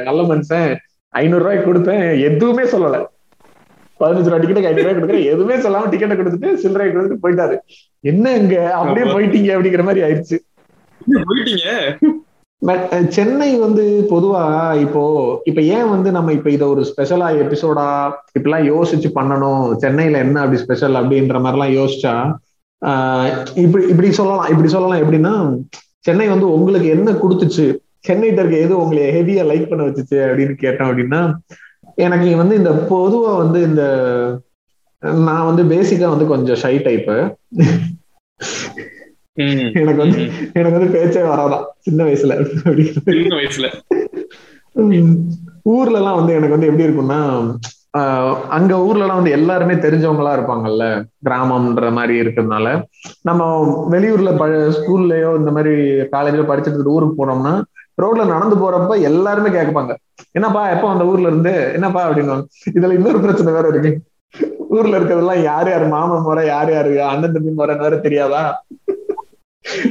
நல்ல மனுஷன் ஐநூறு ரூபாய் கொடுத்தேன் எதுவுமே சொல்லல. பதினஞ்சு ரூபாய் டிக்கெட் ஐநூறு ரூபாய் கொடுக்குறேன் எதுவுமே சொல்லாம டிக்கெட்டை கொடுத்துட்டு சில்லறை கொடுத்துட்டு போயிட்டாரு. என்ன இங்க? அப்படியே போயிட்டீங்க அப்படிங்கிற மாதிரி ஆயிடுச்சு. போயிட்டீங்க? சென்னை uh, வந்து பொதுவா இப்போ இப்ப ஏன் வந்து நம்ம இப்ப இதை ஒரு ஸ்பெஷலா எபிசோடா இப்படிலாம் யோசிச்சு பண்ணணும்? சென்னையில என்ன அப்படி ஸ்பெஷல் அப்படின்ற மாதிரிலாம் யோசிச்சா இப்படி இப்படி சொல்லலாம். இப்படி சொல்லலாம் எப்படின்னா சென்னை வந்து உங்களுக்கு என்ன கொடுத்துச்சு? சென்னைட்ட இருக்க எது உங்களை ஹெவியா லைக் பண்ண வச்சுச்சு அப்படின்னு கேட்டோம் அப்படின்னா எனக்கு வந்து இந்த பொதுவா வந்து இந்த நான் வந்து பேசிக்கா வந்து கொஞ்சம் ஷை டைப்பு எனக்கு வந்து. எனக்கு வந்து பேச்சே வராதான் சின்ன வயசுல. சின்ன வயசுல. ஊர்ல எல்லாம் வந்து எனக்கு வந்து எப்படி இருக்கும்னா அங்க ஊர்ல எல்லாம் வந்து எல்லாருமே தெரிஞ்சவங்களா இருப்பாங்கல்ல? கிராமம்ன்ற மாதிரி இருக்கிறதுனால. நம்ம வெளியூர்ல ப ஸ்கூல்லயோ இந்த மாதிரி காலேஜ்ல படிச்சுட்டு ஊருக்கு போனோம்னா ரோட்ல நடந்து போறப்ப எல்லாருமே கேட்பாங்க. என்னப்பா எப்ப அந்த ஊர்ல இருந்து? என்னப்பா அப்படின்னு இதுல இன்னொரு பிரச்சனை வேற இருக்கு. ஊர்ல இருக்கிறதெல்லாம் யார் யார் மாமன் முறை யார் யாரு அண்ணன் தம்பி முறைன்னு வேற தெரியாதா?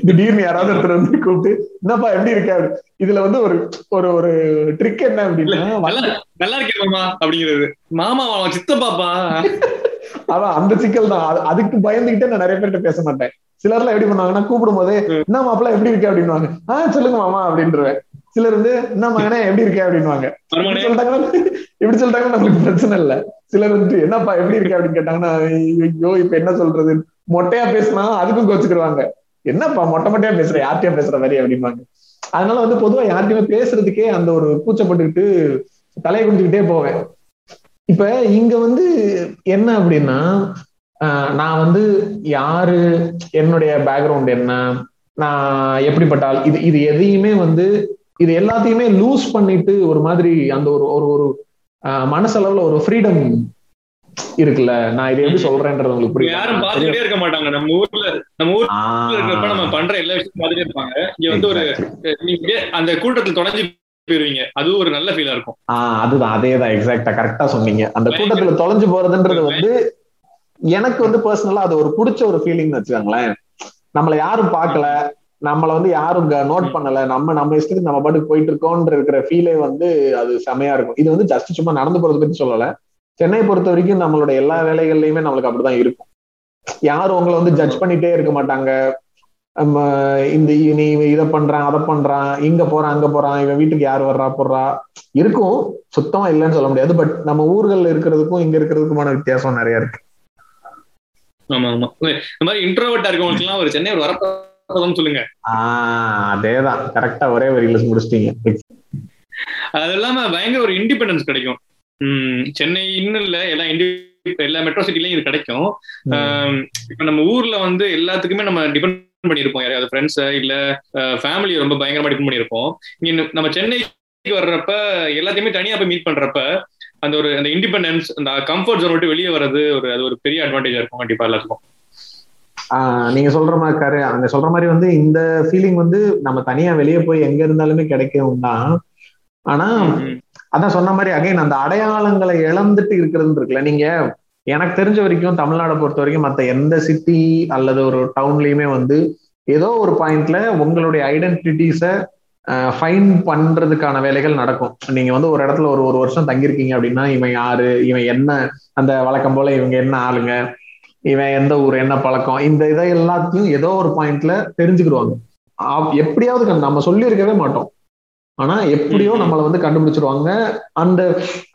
திடீர்னு யாராவது ஒருத்தர் வந்து கூப்பிட்டு என்னப்பா எப்படி இருக்க. இதுல வந்து ஒரு ஒரு ஒரு ட்ரிக் என்ன அப்படின்னா நல்லா நல்லா இருக்கே மாமா அப்படிங்கிறது. மாமா சித்தப்பாப்பா? அதான் அந்த சிக்கல் தான். அது- அதுக்கு பயந்துகிட்டே நான் நிறைய பேர்கிட்ட பேச மாட்டேன். சிலர்லாம் எப்படி பண்ணுவாங்கன்னா கூப்பிடும் போதே என்ன மாப்பிள்ள எப்படி இருக்க? அப்படின்னுவாங்க. ஆஹ் சொல்லுங்க மாமா அப்படின்றவேன். சிலர் வந்து என்ன மகனே எப்படி இருக்க? வருமானே சொல்லிட்டாங்கன்னா இப்படி சொல்லிட்டாங்கன்னா நம்மளுக்கு பிரச்சனை இல்ல. சிலர் வந்துட்டு என்னப்பா எப்படி இருக்க? அப்படின்னு கேட்டாங்கன்னா ஐயோ இப்ப என்ன சொல்றது? மொட்டையா பேசினா அதுக்கும் கோச்சுக்கிடுவாங்க. என்னப்பா மொட்டை மொட்டையா பேசுற யார்கிட்டயா பேசுற மாதிரி அப்படிம்பாங்க. அதனால வந்து பொதுவா யார்கிட்டயுமே பேசுறதுக்கே அந்த ஒரு கூச்சப்பட்டுக்கிட்டு தலையை குடிச்சுக்கிட்டே போவேன். இப்ப இங்க வந்து என்ன அப்படின்னா ஆஹ் நான் வந்து யாரு என்னுடைய பேக்ரவுண்ட் என்ன நான் எப்படிப்பட்ட ஆள் இது இது எதையுமே வந்து இது எல்லாத்தையுமே லூஸ் பண்ணிட்டு ஒரு மாதிரி அந்த ஒரு ஒரு ஒரு மனசளவுல ஒரு ஃப்ரீடம் இருக்குல்ல? நான் இதை எப்படி சொல்றேன்றது உங்களுக்கு யாரும் புரியும் பாத்துக்கிட்டே இருக்க மாட்டாங்க. நம்ம ஊர்ல நம்ம ஊர்ல இருக்கிறப்ப நம்ம பண்ற எல்லா விஷயத்தையும் பாத்துட்டே இருப்பாங்க. இங்க வந்து ஒரு நீங்க அந்த கூட்டத்துல தொலைஞ்சு போயிருவீங்க. அதுவும் ஒரு நல்ல ஃபீலா இருக்கும். ஆஹ் அதுதான். அதேதான். எக்ஸாக்டா கரெக்டா சொன்னீங்க. அந்த கூட்டத்துல தொலைஞ்சு போறதுன்றது வந்து எனக்கு வந்து பர்சனலா அது ஒரு பிடிச்ச ஒரு ஃபீலிங்னு வச்சுக்கோங்களேன். நம்மள யாரும் பார்க்கல. நம்மள வந்து யாரும் நோட் பண்ணல. நம்ம நம்ம இஷ்டத்துக்கு நம்ம பாட்டுக்கு போயிட்டு இருக்கோம்ன்ற இருக்கிற ஃபீலே வந்து அது செமையா இருக்கும். இது வந்து ஜஸ்ட் சும்மா நடந்து போறதை பத்தி சொல்லல. சென்னையை பொறுத்த வரைக்கும் நம்மளோட எல்லா வேலைகள்லயுமே நம்மளுக்கு அப்படிதான் இருக்கும். யாரும் உங்களை வந்து ஜட்ஜ் பண்ணிட்டே இருக்க மாட்டாங்க. நம்ம இந்த நீ இதை பண்றான் அதை பண்றான் இங்க போறான் அங்க போறான் இவன் வீட்டுக்கு யார் வர்றா போடுறா இருக்கும். சுத்தமா இல்லைன்னு சொல்ல முடியாது. பட் நம்ம ஊர்கள்ல இருக்கிறதுக்கும் இங்க இருக்கிறதுக்குமான வித்தியாசம் நிறைய இருக்கு. ஆமா ஆமா. இந்த மாதிரி இன்ட்ரோவர்ட்டா இருக்கவங்களுக்கு எல்லாம் ஒரு சென்னை ஒரு சொல்லுங்க. ஆஹ் அதேதான். கரெக்டா ஒரே வரியில முடிச்சிட்டீங்க. அது இல்லாம பயங்கர ஒரு இண்டிபெண்டன்ஸ் கிடைக்கும். உம் சென்னை இன்னும் இல்ல. எல்லா எல்லா மெட்ரோ சிட்டிலையும் இது கிடைக்கும். இப்ப நம்ம ஊர்ல வந்து எல்லாத்துக்குமே நம்ம டிபெண்ட் பண்ணியிருப்போம் யாரையாவது ஃப்ரெண்ட்ஸ் இல்ல ஃபேமிலி ரொம்ப பயங்கரமா டிபெண்ட் பண்ணியிருப்போம் இங்க நம்ம சென்னைக்கு வர்றப்ப எல்லாத்தையுமே தனியா போய் மீட் பண்றப்ப அந்த ஒரு அந்த இண்டிபெண்டன்ஸ் அந்த கம்ஃபர்ட் ஜோன் விட்டு வெளியே வர்றது ஒரு அது ஒரு பெரிய அட்வான்டேஜா இருக்கும் கண்டிப்பா எல்லாத்துக்கும். நீங்க சொல்ற மாதிரி கரு அங்க சொல்ற மாதிரி வந்து இந்த ஃபீலிங் வந்து நம்ம தனியா வெளியே போய் எங்க இருந்தாலுமே கிடைக்கும் தான் ஆனா அதான் சொன்ன மாதிரி அகைன் அந்த அடையாளங்களை இழந்துட்டு இருக்கிறது இருக்குல்ல நீங்க எனக்கு தெரிஞ்ச வரைக்கும் தமிழ்நாடை பொறுத்த வரைக்கும் மற்ற எந்த சிட்டி அல்லது ஒரு டவுன்லயுமே வந்து ஏதோ ஒரு பாயிண்ட்ல உங்களுடைய ஐடென்டிட்டிஸை ஃபைன் பண்றதுக்கான வேலைகள் நடக்கும். நீங்க வந்து ஒரு இடத்துல ஒரு ஒரு வருஷம் தங்கியிருக்கீங்க அப்படின்னா இவன் யாரு இவன் என்ன அந்த வழக்கம் போல இவங்க என்ன ஆளுங்க இவன் எந்த ஊர் என்ன பழக்கம் இந்த இதை எல்லாத்தையும் ஏதோ ஒரு பாயிண்ட்ல தெரிஞ்சுக்கிடுவாங்க. எப்படியாவது நம்ம சொல்லியிருக்கவே மாட்டோம். ஆனா எப்படியோ நம்மளை வந்து கண்டுபிடிச்சிருவாங்க. அந்த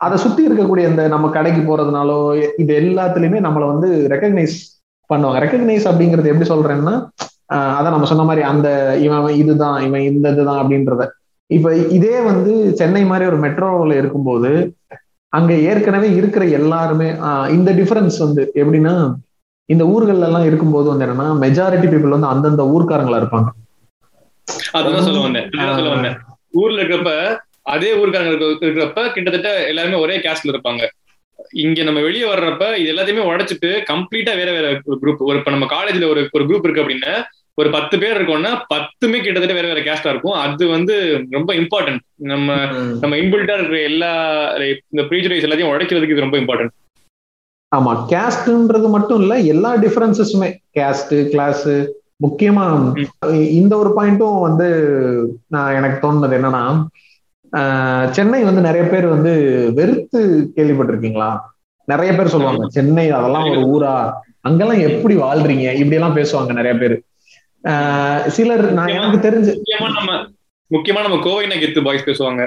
அதை சுத்தி இருக்கக்கூடிய இந்த நம்ம கடைக்கு போறதுனாலோ இது எல்லாத்துலயுமே நம்மளை வந்து ரெக்கக்னைஸ் பண்ணுவாங்க. ரெக்கக்னைஸ் அப்படிங்கறது எப்படி சொல்றேன்னா அதான் நம்ம சொன்ன மாதிரி அந்த இவன் இதுதான் இவன் இந்த இதுதான் அப்படின்றத. இப்ப இதே வந்து சென்னை மாதிரி ஒரு மெட்ரோவில் இருக்கும்போது அங்க ஏற்கனவே இருக்கிற எல்லாருமே இந்த டிஃபரன்ஸ் வந்து எப்படின்னா இந்த ஊர்கள்ல எல்லாம் இருக்கும்போது வந்து என்னன்னா மெஜாரிட்டி பீப்புள் வந்து அந்தந்த ஊர்க்காரங்களா இருப்பாங்க. ஊர்ல இருக்கிறப்ப அதே ஊருக்காரங்க இருக்கிறப்ப கிட்டத்தட்ட எல்லாருமே ஒரே கேஸ்ட்ல இருப்பாங்க. இங்க நம்ம வெளியே வர்றப்ப இது எல்லாத்தையுமே உடைச்சிட்டு கம்ப்ளீட்டா வேற வேற குரூப் ஒரு இப்ப நம்ம காலேஜ்ல ஒரு ஒரு குரூப் இருக்கு அப்படின்னா ஒரு பத்து பேர் இருக்கோம்னா பத்துமே கிட்டத்தட்ட வேற வேற கேஸ்டா இருக்கும். அது வந்து ரொம்ப இம்பார்ட்டன்ட் நம்ம நம்ம இன்பில்டா இருக்கிற எல்லா இந்த ப்ரீஜரைஸ் எல்லாத்தையும் உடைக்கிறதுக்கு இது ரொம்ப இம்பார்ட்டன்ட் ஆமா கேஸ்ட்ன்றது மட்டும் இல்ல எல்லா டிஃபரன்சஸுமே கேஸ்ட் கிளாஸ் முக்கியமா இந்த ஒரு பாயிண்ட்டும் வந்து நான் எனக்கு தோணுனது என்னன்னா சென்னை வந்து நிறைய பேர் வந்து வெறுத்து கேள்விப்பட்டிருக்கீங்களா? நிறைய பேர் சொல்லுவாங்க சென்னை அதெல்லாம் ஒரு ஊரா? அங்கெல்லாம் எப்படி வாழ்றீங்க? இப்படி எல்லாம் பேசுவாங்க நிறைய பேர். சிலர் நான் எனக்கு தெரிஞ்சு முக்கியமா நம்ம முக்கியமா நம்ம கோவை நகித்து பாய்ஸ் பேசுவாங்க.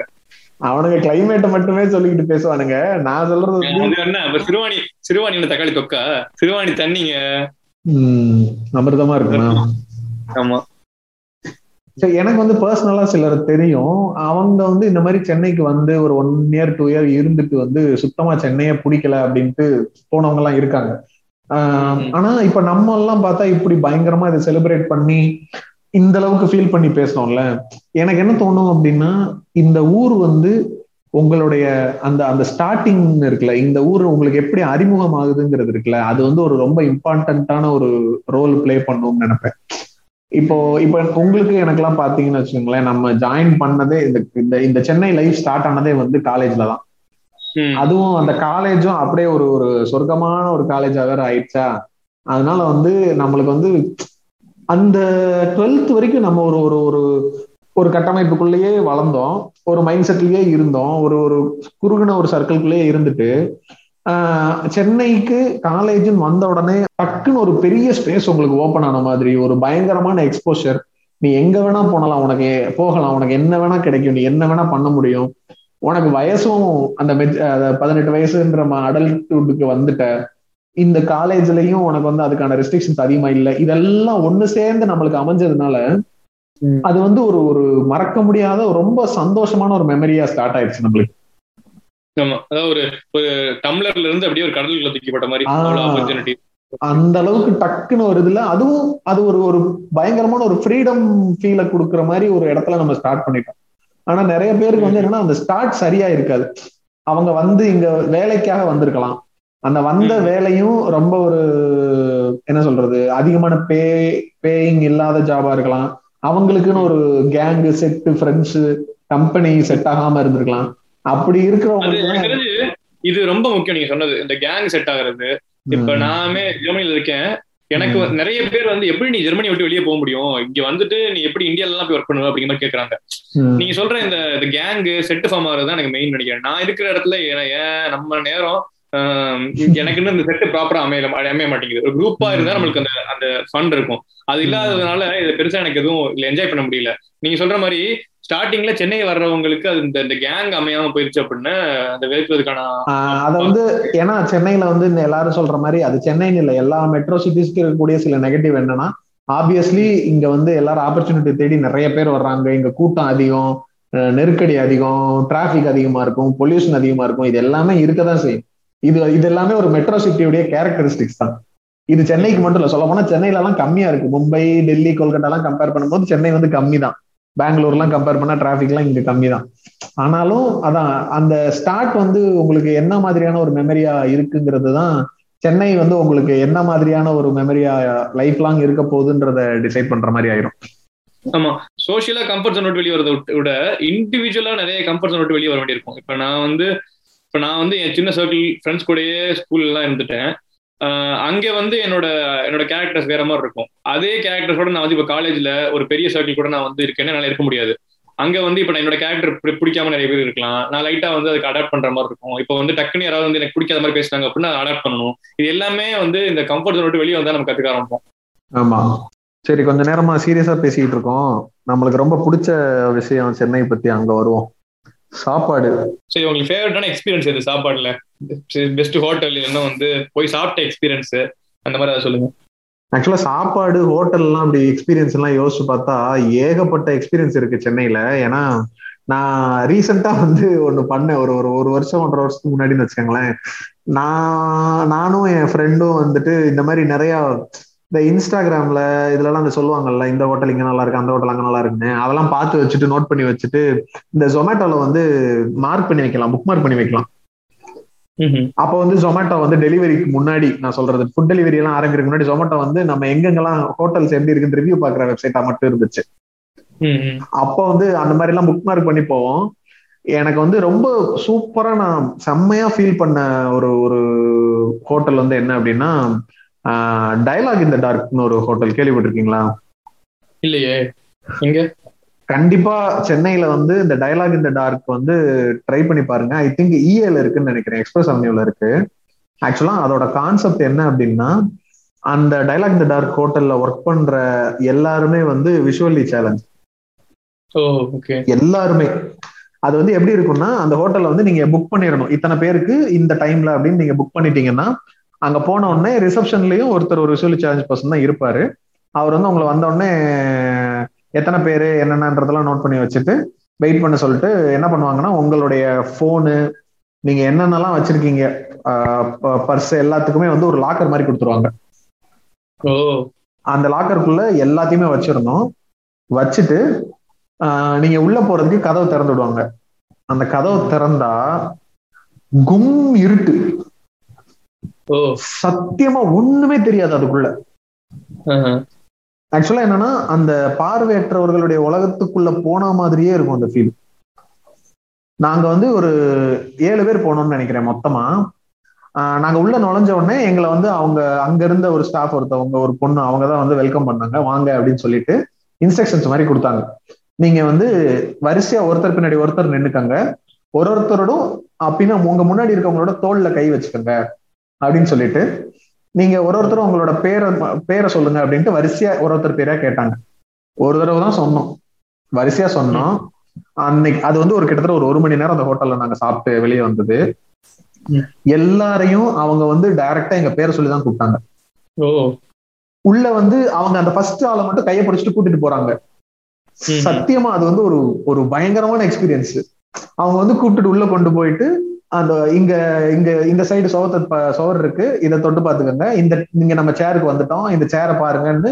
அவனுங்க கிளைமேட்டை மட்டுமே சொல்லிக்கிட்டு பேசுவானுங்க. நான் சொல்றது என்ன? சிறுவாணி சிறுவாணி தக்காளி தொக்கா? சிறுவாணி தண்ணிங்க. அமிர்தமா இருக்குண்ணா ஆமா. எனக்கு வந்து பர்சனலா சிலர் தெரியும். அவங்க வந்து இந்த மாதிரி சென்னைக்கு வந்து ஒரு ஒன் இயர் டூ இயர் இருந்துட்டு வந்து சுத்தமா சென்னையை பிடிக்கல அப்படின்ட்டு போனவங்க எல்லாம் இருக்காங்க ஆனா இப்ப நம்ம எல்லாம் பார்த்தா இப்படி பயங்கரமா இதை செலிப்ரேட் பண்ணி இந்த அளவுக்கு ஃபீல் பண்ணி பேசணும்ல எனக்கு என்ன தோணும் அப்படின்னா இந்த ஊர் வந்து உங்களுடைய அந்த அந்த ஸ்டார்டிங் இருக்குல்ல இந்த ஊர் உங்களுக்கு எப்படி அறிமுகம் ஆகுதுங்கிறது இருக்குல்ல அது வந்து ஒரு ரொம்ப இம்பார்ட்டன்டான ஒரு ரோல் பிளே பண்ணும்னு நினைப்பேன். இப்போ இப்போ உங்களுக்கு எனக்கெல்லாம் பாத்தீங்கன்னு வச்சுக்கோங்களேன் நம்ம ஜாயின் பண்ணதே இந்த இந்த சென்னை லைஃப் ஸ்டார்ட் ஆனதே வந்து காலேஜ்ல தான். அதுவும் அந்த காலேஜும் அப்படியே ஒரு ஒரு சொர்க்கமான ஒரு காலேஜா வேற ஆயிடுச்சா? அதனால வந்து நம்மளுக்கு வந்து அந்த டுவெல்த் வரைக்கும் நம்ம ஒரு ஒரு ஒரு ஒரு கட்டமைப்புக்குள்ளேயே வளர்ந்தோம். ஒரு மைண்ட் செட்லயே இருந்தோம். ஒரு ஒரு குறுகின ஒரு சர்க்கிள்குள்ளேயே இருந்துட்டு சென்னைக்கு காலேஜ்னு வந்த உடனே டக்குன்னு ஒரு பெரிய ஸ்பேஸ் உங்களுக்கு ஓப்பன் ஆன மாதிரி ஒரு பயங்கரமான எக்ஸ்போஷர் நீ எங்க வேணா போனலாம் உனக்கு போகலாம். உனக்கு என்ன வேணா கிடைக்கும். நீ என்ன வேணா பண்ண முடியும். உனக்கு வயசும் அந்த பதினெட்டு வயசுன்ற அடல்ட்ஹுட்டுக்கு வந்துட்ட இந்த காலேஜ்லயும் உனக்கு வந்து அதுக்கான ரெஸ்ட்ரிக்ஷன்ஸ் அதிகமா இல்லை. இதெல்லாம் ஒண்ணு சேர்ந்து நம்மளுக்கு அமைஞ்சதுனால அது வந்து ஒரு ஒரு மறக்க முடியாத ரொம்ப சந்தோஷமான ஒரு மெமரியா ஸ்டார்ட் ஆயிடுச்சு நம்மளுக்கு. ஆமா. அதாவது ஒரு ஒரு டம்ளர்ல இருந்து அப்படியே ஒரு கடலுக்குள்ள தூக்கிப்பட்ட மாதிரி ஆப்பர்ச்சுனிட்டி அந்த அளவுக்கு டக்குன்னு ஒரு இதுல அதுவும் அது ஒரு ஒரு பயங்கரமான ஒரு ஃப்ரீடம் ஃபீலை கொடுக்குற மாதிரி ஒரு இடத்துல நம்ம ஸ்டார்ட் பண்ணிட்டோம். ஆனா நிறைய பேருக்கு வந்து என்னன்னா அந்த ஸ்டார்ட் சரியா இருக்காது அவங்க வந்து இங்க வேலைக்காக வந்திருக்கலாம். அந்த வந்த வேலையும் ரொம்ப ஒரு என்ன சொல்றது அதிகமான பே பேயிங் இல்லாத ஜாபா இருக்கலாம். அவங்களுக்குன்னு ஒரு gang set friends company set ஆகாம இருந்திருக்கலாம். அப்படி இருக்கிறவங்க இது ரொம்ப முக்கியம் நீங்க சொன்னது. இந்த கேங் செட் ஆகுறது. இப்ப நாமே ஜெர்மனில இருக்கேன். எனக்கு நிறைய பேர் வந்து எப்படி நீ ஜெர்மனி விட்டு வெளியே போக முடியும்? இங்க வந்துட்டு நீ எப்படி இந்தியால எல்லாம் போய் ஒர்க் பண்ணுவ? அப்படிங்கிற மாதிரி கேக்குறாங்க. நீங்க சொல்ற இந்த கேங்கு செட் ஃபார்ம் ஆகுறது எனக்கு மெயின் நினைக்கிறேன். நான் இருக்கிற இடத்துல ஏன் நம்ம நேரம் எனக்கு இந்த செட்டு ப்ராப்பரா அமைய அமைய மாட்டேங்குது. ஒரு குரூப்பா இருந்தா நம்மளுக்கு அந்த அந்த ஃபண்ட் இருக்கும். அது இல்லாததுனால இது பெருசா எனக்கு எதுவும் இல்ல என்ஜாய் பண்ண முடியல. நீங்க சொல்ற மாதிரி ஸ்டார்டிங்ல சென்னை வர்றவங்களுக்கு அது இந்த இந்த கேங் அமையாம போயிருச்சு அப்படின்னு அந்த வெறுக்கிறதுக்கான அத வந்து ஏன்னா சென்னையில வந்து இந்த எல்லாரும் சொல்ற மாதிரி அது சென்னைன்னு இல்லை எல்லா மெட்ரோ சிட்டிஸ்க்கு இருக்கக்கூடிய சில நெகட்டிவ் என்னன்னா ஆப்வியஸ்லி இங்க வந்து எல்லாரும் ஆப்பர்ச்சுனிட்டி தேடி நிறைய பேர் வர்றாங்க. இங்க கூட்டம் அதிகம் நெருக்கடி அதிகம் டிராபிக் அதிகமா இருக்கும் பொல்யூஷன் அதிகமா இருக்கும். இது எல்லாமே இருக்கதான் செய்யும். இது இது எல்லாமே ஒரு மெட்ரோ சிட்டியுடைய கேரக்டரிஸ்டிக்ஸ் தான். இது சென்னைக்கு மட்டும் இல்ல சொல்ல போனா சென்னையில எல்லாம் கம்மியா இருக்கு. மும்பை டெல்லி கொல்கட்டா எல்லாம் கம்பேர் பண்ணும்போது சென்னை வந்து கம்மி தான் பெங்களூர் எல்லாம் கம்பேர் பண்ணா டிராபிக் எல்லாம் இங்க கம்மி தான் ஆனாலும் அதான் அந்த ஸ்டார்ட் வந்து உங்களுக்கு என்ன மாதிரியான ஒரு மெமரியா இருக்குங்கிறது தான் சென்னை வந்து உங்களுக்கு என்ன மாதிரியான ஒரு மெமரியா லைஃப் லாங் இருக்க போகுதுன்றத டிசைட் பண்ற மாதிரி ஆயிரும். ஆமா. சோசியலா கம்ஃபர்ட் ஜோன் விட்டு வெளியே வரத விட இண்டிவிஜுவலா நிறைய கம்ஃபர்ட் ஜோன் விட்டு வெளியே வர வேண்டியிருக்கும். இப்ப நான் வந்து இப்போ நான் வந்து என் சின்ன சர்க்கிள் ஃப்ரெண்ட்ஸ் கூடயே ஸ்கூல்லாம் இருந்துட்டேன். அங்கே வந்து என்னோட என்னோட கேரக்டர்ஸ் வேற மாதிரி இருக்கும். அதே கேரக்டர்ஸோட நான் வந்து இப்போ காலேஜில் ஒரு பெரிய சர்க்கிள் கூட நான் வந்து இருக்கேன்னு என்னால் இருக்க முடியாது. அங்கே வந்து இப்ப என்னோட கேரக்டர் பிடிக்காம நிறைய பேர் இருக்கலாம். நான் லைட்டாக வந்து அதுக்கு அடாப்ட் பண்ணுற மாதிரி இருக்கும். இப்போ வந்து டக்குன்னு யாராவது வந்து எனக்கு பிடிக்காத மாதிரி பேசுனாங்க அப்படின்னா அடாப்ட் பண்ணணும். இது எல்லாமே வந்து இந்த கம்ஃபர்ட் ஜோன் விட்டு வெளியே வந்தால் நம்ம கற்றுக்க ஆரம்பிப்போம். ஆமா. சரி கொஞ்ச நேரமா சீரியஸா பேசிக்கிட்டு இருக்கோம். நம்மளுக்கு ரொம்ப பிடிச்ச விஷயம் சென்னை பத்தி அங்க வருவோம். சாப்பாடு. சரி உங்களுக்கு ஃபேவரட்டான எக்ஸ்பீரியன்ஸ் எது சாப்பாடுல? பெஸ்ட் ஹோட்டல் இல்லைன்னா வந்து போய் சாப்பிட்ட எக்ஸ்பீரியன்ஸ் அந்த மாதிரி அதை சொல்லுங்க. ஆக்சுவலா சாப்பாடு ஹோட்டல்லாம் அப்படி எக்ஸ்பீரியன்ஸ் எல்லாம் யோசிச்சு பார்த்தா ஏகப்பட்ட எக்ஸ்பீரியன்ஸ் இருக்கு சென்னையில. ஏன்னா நான் ரீசெண்டா வந்து ஒண்ணு பண்ணேன். ஒரு ஒரு ஒரு வருஷம் ஒன்றரை வருஷத்துக்கு முன்னாடின்னு வச்சுக்கோங்களேன். நான் நானும் என் ஃப்ரெண்டும் வந்துட்டு இந்த மாதிரி நிறைய இந்த இன்ஸ்டாகிராம்ல இதுலலாம் இந்த சொல்லுவாங்கல்ல இந்த ஹோட்டல் இங்க நல்லா இருக்கு அந்த ஹோட்டல் அங்க நல்லா இருக்குன்னு அதெல்லாம் பார்த்து வச்சுட்டு நோட் பண்ணி வச்சுட்டு இந்த ஜொமேட்டோல வந்து மார்க் பண்ணி வைக்கலாம் புக் மார்க் பண்ணி வைக்கலாம். அப்போ வந்து ஜொமேட்டோ வந்து டெலிவரிக்கு முன்னாடி நான் சொல்றது ஃபுட் டெலிவரி எல்லாம் ஆரம்பிக்கிறதுக்கு முன்னாடி ஜொமேட்டோ வந்து நம்ம எங்கெங்கெல்லாம் ஹோட்டல்ஸ் எப்படி இருக்குன்னு ரிவ்யூ பாக்குற வெப்சைட்டா மட்டும் இருந்துச்சு. அப்போ வந்து அந்த மாதிரி எல்லாம் புக் மார்க் பண்ணி போவோம். எனக்கு வந்து ரொம்ப சூப்பரா நான் செம்மையா ஃபீல் பண்ண ஒரு ஒரு ஹோட்டல் வந்து என்ன அப்படின்னா டைலாக் இந்த டார்க்னு ஒரு ஹோட்டல் கேள்விப்பட்டிருக்கீங்களா? இல்லையே. இங்க? கண்டிப்பா சென்னையில வந்து இந்த டைலாக் இந்த டார்க் வந்து ட்ரை பண்ணி பாருங்க. ஐ திங்க் இஏல இருக்குன்னு நினைக்கிறேன். எக்ஸ்பிரஸ் அவென்யூல இருக்கு. ஆக்சுவலா அதோட கான்செப்ட் என்ன அப்படின்னா அந்த டைலாக் இந்த டார்க் ஹோட்டல்ல ஒர்க் பண்ற எல்லாருமே வந்து விஷுவலி சேலஞ்ச் எல்லாருமே. அது வந்து எப்படி இருக்கும்னா அந்த ஹோட்டல்ல வந்து நீங்க புக் பண்ணிடணும். இத்தனை பேருக்கு இந்த டைம்ல அப்படின்னு நீங்க புக் பண்ணிட்டீங்கன்னா அங்க போன உடனே ரிசப்ஷன்லயும் ஒருத்தர் ஒரு விஷுவலி சேலஞ்ச் பர்சன் தான் இருப்பாரு. அவர் வந்து உங்களை வந்த உடனே எத்தனை பேரு என்னென்னன்றதெல்லாம் நோட் பண்ணி வச்சுட்டு வெயிட் பண்ண சொல்லிட்டு என்ன பண்ணுவாங்கன்னா உங்களுடைய ஃபோனு நீங்க என்னென்னலாம் வச்சிருக்கீங்க பர்ஸ் எல்லாத்துக்குமே வந்து ஒரு லாக்கர் மாதிரி கொடுத்துருவாங்க. அந்த லாக்கருக்குள்ள எல்லாத்தையுமே வச்சிருந்தோம் வச்சுட்டு நீங்க உள்ள போறதுக்கு கதவை திறந்து விடுவாங்க. அந்த கதவை திறந்தா கும் இருட்டு. சத்தியமா ஒண்ணுமே தெரியாது அதுக்குள்ள. ஆக்சுவலா என்னன்னா அந்த பார்வையற்றவர்களுடைய உலகத்துக்குள்ள போன மாதிரியே இருக்கும் அந்த ஃபீல் நாங்க வந்து ஒரு ஏழு பேர் போனோம்னு நினைக்கிறேன் மொத்தமா. நாங்க உள்ள நுழைஞ்ச உடனே எங்களை வந்து அவங்க அங்க இருந்த ஒரு ஸ்டாஃப் ஒருத்தவங்க ஒரு பொண்ணு அவங்க தான் வந்து வெல்கம் பண்ணாங்க. வாங்க அப்படின்னு சொல்லிட்டு இன்ஸ்ட்ரக்ஷன்ஸ் மாதிரி கொடுத்தாங்க. நீங்க வந்து வரிசையா ஒருத்தர் பின்னாடி ஒருத்தர் நின்னுக்கங்க. ஒரு ஒருத்தரோடும் அப்படின்னா உங்க முன்னாடி இருக்கவங்களோட தோல்ல கை வச்சுக்கோங்க. அப்படின்னு சொல்லிட்டு நீங்க ஒரு ஒருத்தரும் உங்களோட பேரை பேரை சொல்லுங்க அப்படின்ட்டு வரிசையா ஒரு ஒருத்தர் பேரா கேட்டாங்க. ஒரு தடவை தான் சொன்னோம். வரிசையா சொன்னோம். அன்னைக்கு அது வந்து ஒரு கிட்டத்தட்ட ஒரு ஒரு மணி நேரம் அந்த ஹோட்டல்ல நாங்க சாப்பிட்டு வெளியே வந்தது. எல்லாரையும் அவங்க வந்து டைரக்டா எங்க பேரை சொல்லி தான் கூப்பிட்டாங்க. உள்ள வந்து அவங்க அந்த ஃபர்ஸ்ட் ஆளை மட்டும் கையை பிடிச்சிட்டு கூட்டிட்டு போறாங்க. சத்தியமா அது வந்து ஒரு ஒரு பயங்கரமான எக்ஸ்பீரியன்ஸ் அவங்க வந்து கூப்பிட்டுட்டு உள்ள கொண்டு போயிட்டு அந்த இங்க இங்க இந்த சைடு சோவத்தை சோர் இருக்கு. இதை தொட்டு பாத்துக்கோங்க இந்த நீங்க நம்ம சேருக்கு வந்துட்டோம். இந்த சேரை பாருங்கன்னு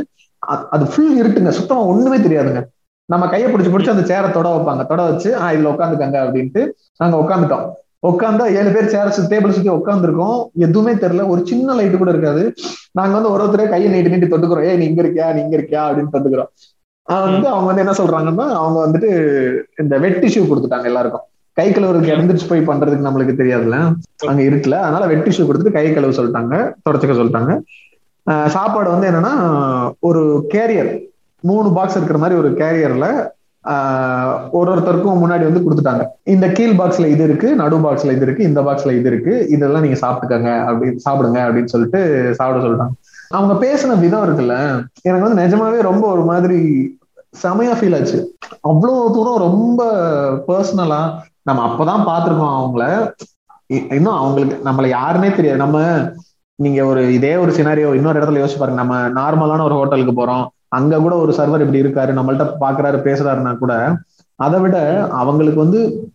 அது ஃபுல் இருட்டுங்க. சுத்தமா ஒண்ணுமே தெரியாதுங்க. நம்ம கையை பிடிச்சு பிடிச்சு அந்த சேரை தொட வைப்பாங்க. தொட வச்சு ஆஹ் இதுல உட்காந்துக்கங்க அப்படின்ட்டு நாங்க உட்காந்துட்டோம். உட்காந்தா ஏழு பேர் சேர் டேபிள் சுத்தி உட்காந்துருக்கோம். எதுவுமே தெரியல. ஒரு சின்ன லைட் கூட இருக்காது. நாங்க வந்து ஒரு ஒருத்தரே கையை நீட்டி நீட்டி தொட்டுக்கிறோம். ஏய் நீ இங்க இருக்கியா? நீ இங்க இருக்கியா? அப்படின்னு தொட்டுக்கிறோம். வந்து அவங்க வந்து என்ன சொல்றாங்கன்னா அவங்க வந்துட்டு இந்த வெட் டிஷ்யூ கொடுத்துட்டாங்க எல்லாருக்கும். கை கழுவுறதுக்கு இறந்துச்சு போய் பண்றதுக்கு நம்மளுக்கு தெரியாதுல்ல. அங்க இருக்குல்ல. அதனால வெட் டிஷ்யூ கொடுத்துட்டு கை கழுவு சொல்லிட்டாங்க தொடச்சுக்க சொல்லிட்டாங்க. சாப்பாடு வந்து என்னன்னா ஒரு கேரியர் மூணு பாக்ஸ் இருக்கிற மாதிரி ஒரு கேரியர்ல ஒரு ஒருத்தருக்கும் முன்னாடி வந்து கொடுத்துட்டாங்க. இந்த கீழ் பாக்ஸ்ல இது இருக்கு நடு பாக்ஸ்ல இது இருக்கு இந்த பாக்ஸ்ல இது இருக்கு இதெல்லாம் நீங்க சாப்பிட்டுக்கங்க அப்படின்னு சாப்பிடுங்க அப்படின்னு சொல்லிட்டு சாப்பிட சொல்லிட்டாங்க. அவங்க பேசின விதம் இருக்குல்ல எனக்கு வந்து நிஜமாவே ரொம்ப ஒரு மாதிரி செமையா ஃபீல் ஆச்சு. அவ்வளவு தூரம் ரொம்ப பர்சனலா நம்ம அப்பதான் பார்த்திருக்கோம் அவங்கள. இ- இன்னும் அவங்களுக்கு நம்மள யாருன்னே தெரியாது. நம்ம நீங்க ஒரு இதே ஒரு சினாரியோ இன்னொரு இடத்துல யோசிச்சு பாருங்க. நம்ம நார்மலான ஒரு ஹோட்டலுக்கு போறோம். அங்க கூட ஒரு சர்வர் இப்படி இருக்காரு. நம்மள்ட்ட பாக்குறாரு பேசுறாருன்னா கூட அதை விட அவங்களுக்கு வந்து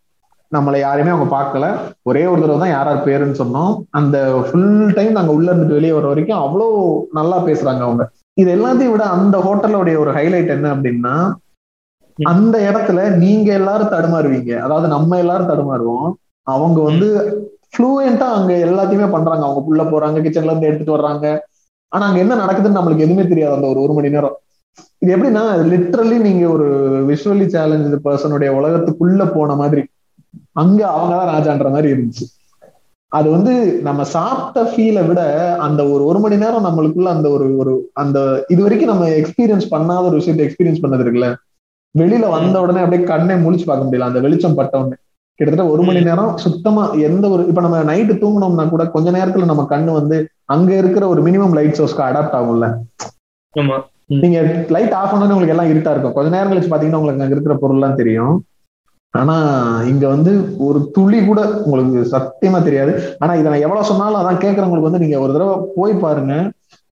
நம்மளை யாரையுமே அவங்க பார்க்கல. ஒரே ஒரு தடவை தான் யார் யார் பேருன்னு சொன்னோம். அந்த ஃபுல் டைம் நாங்க உள்ள இருந்துட்டு வெளியே வர வரைக்கும் அவ்வளோ நல்லா பேசுறாங்க அவங்க. இது எல்லாத்தையும் விட அந்த ஹோட்டலோடைய ஒரு ஹைலைட் என்ன அப்படின்னா அந்த இடத்துல நீங்க எல்லாரும் தடுமாறுவீங்க. அதாவது நம்ம எல்லாரும் தடுமாறுவோம். அவங்க வந்து ஃப்ளூயண்டா அங்க எல்லாத்தையுமே பண்றாங்க. அவங்க உள்ள போறாங்க கிச்சன்ல இருந்து எடுத்துட்டு வர்றாங்க. ஆனா அங்க என்ன நடக்குதுன்னு நம்மளுக்கு எதுவுமே தெரியாது அந்த ஒரு ஒரு மணி நேரம். இது எப்படின்னா லிட்ரலி நீங்க ஒரு விஷுவலி சேலஞ்சு பர்சனுடைய உலகத்துக்குள்ள போன மாதிரி. அங்க அவங்கதான் ராஜான்ற மாதிரி இருந்துச்சு. அது வந்து நம்ம சாப்பிட்ட ஃபீலை விட அந்த ஒரு ஒரு மணி நேரம் நம்மளுக்குள்ள அந்த ஒரு ஒரு அந்த இது வரைக்கும் நம்ம எக்ஸ்பீரியன்ஸ் பண்ணாத ஒரு விஷயத்தை எக்ஸ்பீரியன்ஸ் பண்ணது இருக்குல்ல? வெளியில வந்த உடனே அப்படியே கண்ணை முழிச்சு பார்க்க முடியல. அந்த வெளிச்சம் பட்ட உடனே. கிட்டத்தட்ட ஒரு மணி நேரம் சுத்தமா எந்த ஒரு இப்ப நம்ம நைட்டு தூங்கினோம்னா கூட கொஞ்ச நேரத்துல நம்ம கண்ணு வந்து அங்க இருக்கிற ஒரு மினிமம் லைட் சோர்ஸ்க்கு அடாப்ட் ஆகும்ல. நீங்க லைட் ஆஃப் பண்ணோன்னு உங்களுக்கு எல்லாம் இருட்டா இருக்கும். கொஞ்ச நேரம் கழிச்சு பாத்தீங்கன்னா உங்களுக்கு அங்க இருக்கிற பொருள்லாம் தெரியும். ஆனா இங்க வந்து ஒரு துளி கூட உங்களுக்கு சத்தியமா தெரியாது. ஆனா இதை நான் எவ்வளவு சொன்னாலும் அதான் கேட்கறவங்களுக்கு வந்து நீங்க ஒரு தடவை போய் பாருங்க.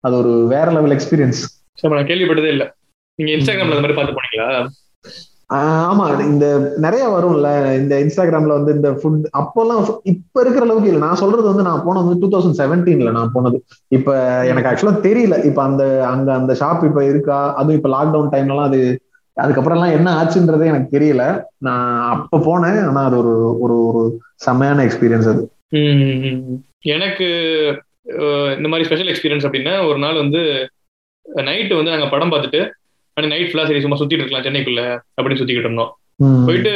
அது ஒரு வேற லெவல் எக்ஸ்பீரியன்ஸ் கேள்விப்பட்டதே இல்ல. நீங்க இன்ஸ்டாகிராம்ல அந்த மாதிரி பார்த்து போனீங்களா? ஆமா இந்த நிறைய வரும்ல இந்த இன்ஸ்டாகிராம்ல வந்து இந்த ஃபுட் அப்போல்லாம் இப்ப இருக்கிற அளவுக்கு இல்ல. நான் சொல்றது வந்து நான் போனது வந்து டூ தௌசண்ட் செவன்டீன்ல நான் போனது. இப்ப எனக்கு ஆக்சுவலா தெரியல. இப்ப அந்த அங்க அந்த ஷாப் இப்ப இருக்கா? அதுவும் இப்ப லாக்டவுன் டைம்லலாம் அது அதுக்கப்புறம் எல்லாம் என்ன ஆச்சுன்றதே எனக்கு தெரியல. நான் அப்ப போனேன். ஆனா அது ஒரு ஒரு ஒரு செம்மையான எக்ஸ்பீரியன்ஸ் அது. எனக்கு இந்த மாதிரி ஸ்பெஷல் எக்ஸ்பீரியன்ஸ் அப்படின்னா ஒரு நாள் வந்து நைட்டு வந்து நாங்க படம் பார்த்துட்டு அன்னைக்கு நைட் ஃபுல்லா சரி சும்மா சுத்திட்டு இருக்கலாம் சென்னைக்குள்ள அப்படின்னு சுத்திக்கிட்டு இருந்தோம். போயிட்டு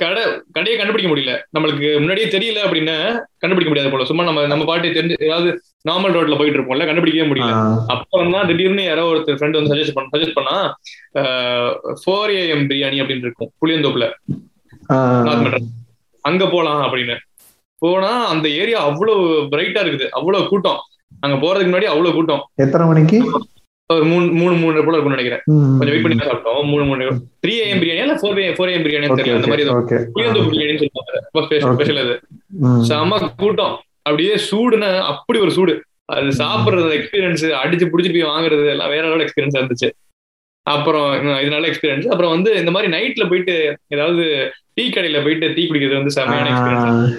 கடை கடையை கண்டுபிடிக்க முடியல. நம்மளுக்கு முன்னாடியே தெரியல அப்படின்னா கண்டுபிடிக்க முடியாது போல. சும்மா நம்ம நம்ம பாட்டி தெரிஞ்சு ஏதாவது நார்மல் ரோட்ல போயிட்டு இருப்போம்ல கண்டுபிடிக்கவே முடியல. அப்புறம் தான் திடீர்னு யாரோ ஒருத்தர் ஃப்ரெண்ட் வந்து சஜஸ்ட் பண்ண சஜஸ்ட் பண்ணா ஃபோர் ஏஎம் பிரியாணி அப்படின்னு இருக்கும் புளியந்தோப்புல. அங்க போலாம் அப்படின்னு. போனா அந்த ஏரியா அவ்வளவு பிரைட்டா இருக்குது அவ்வளவு கூட்டம். அங்க போறதுக்கு முன்னாடி அவ்வளவு கூட்டம். எத்தனை மணிக்கு? ஒரு மூணு மூணு மூணு போல இருக்கும்னு நினைக்கிறேன். கொஞ்சம் வெயிட் பண்ணி சாப்பிட்டோம். மூணு மூணு த்ரீ ஏஎம் பிரியாணி இல்ல ஃபோர் ஃபோர் ஏஎம் பிரியாணி தெரியல அந்த மாதிரி புளியந்தோப்பு பிரியாணின்னு சொல்லுவாங்க ஸ்பெஷல் அது. ம். செம கூட்டம். அப்படியே சூடுன்னா அப்படி ஒரு சூடு. அது சாப்பிடுறது எக்ஸ்பீரியன்ஸ் அடிச்சு புடிச்சு போய் வாங்குறது எல்லாம் வேற லெவல் எக்ஸ்பீரியன்ஸ் இருந்துச்சு. அப்புறம் உம், இது நல்ல எக்ஸ்பீரியன்ஸ் அப்புறம் வந்து இந்த மாதிரி நைட்ல போயிட்டு ஏதாவது டீ கடையில போயிட்டு டீ குடிக்கிறது வந்து செமையான எக்ஸ்பீரியன்ஸ்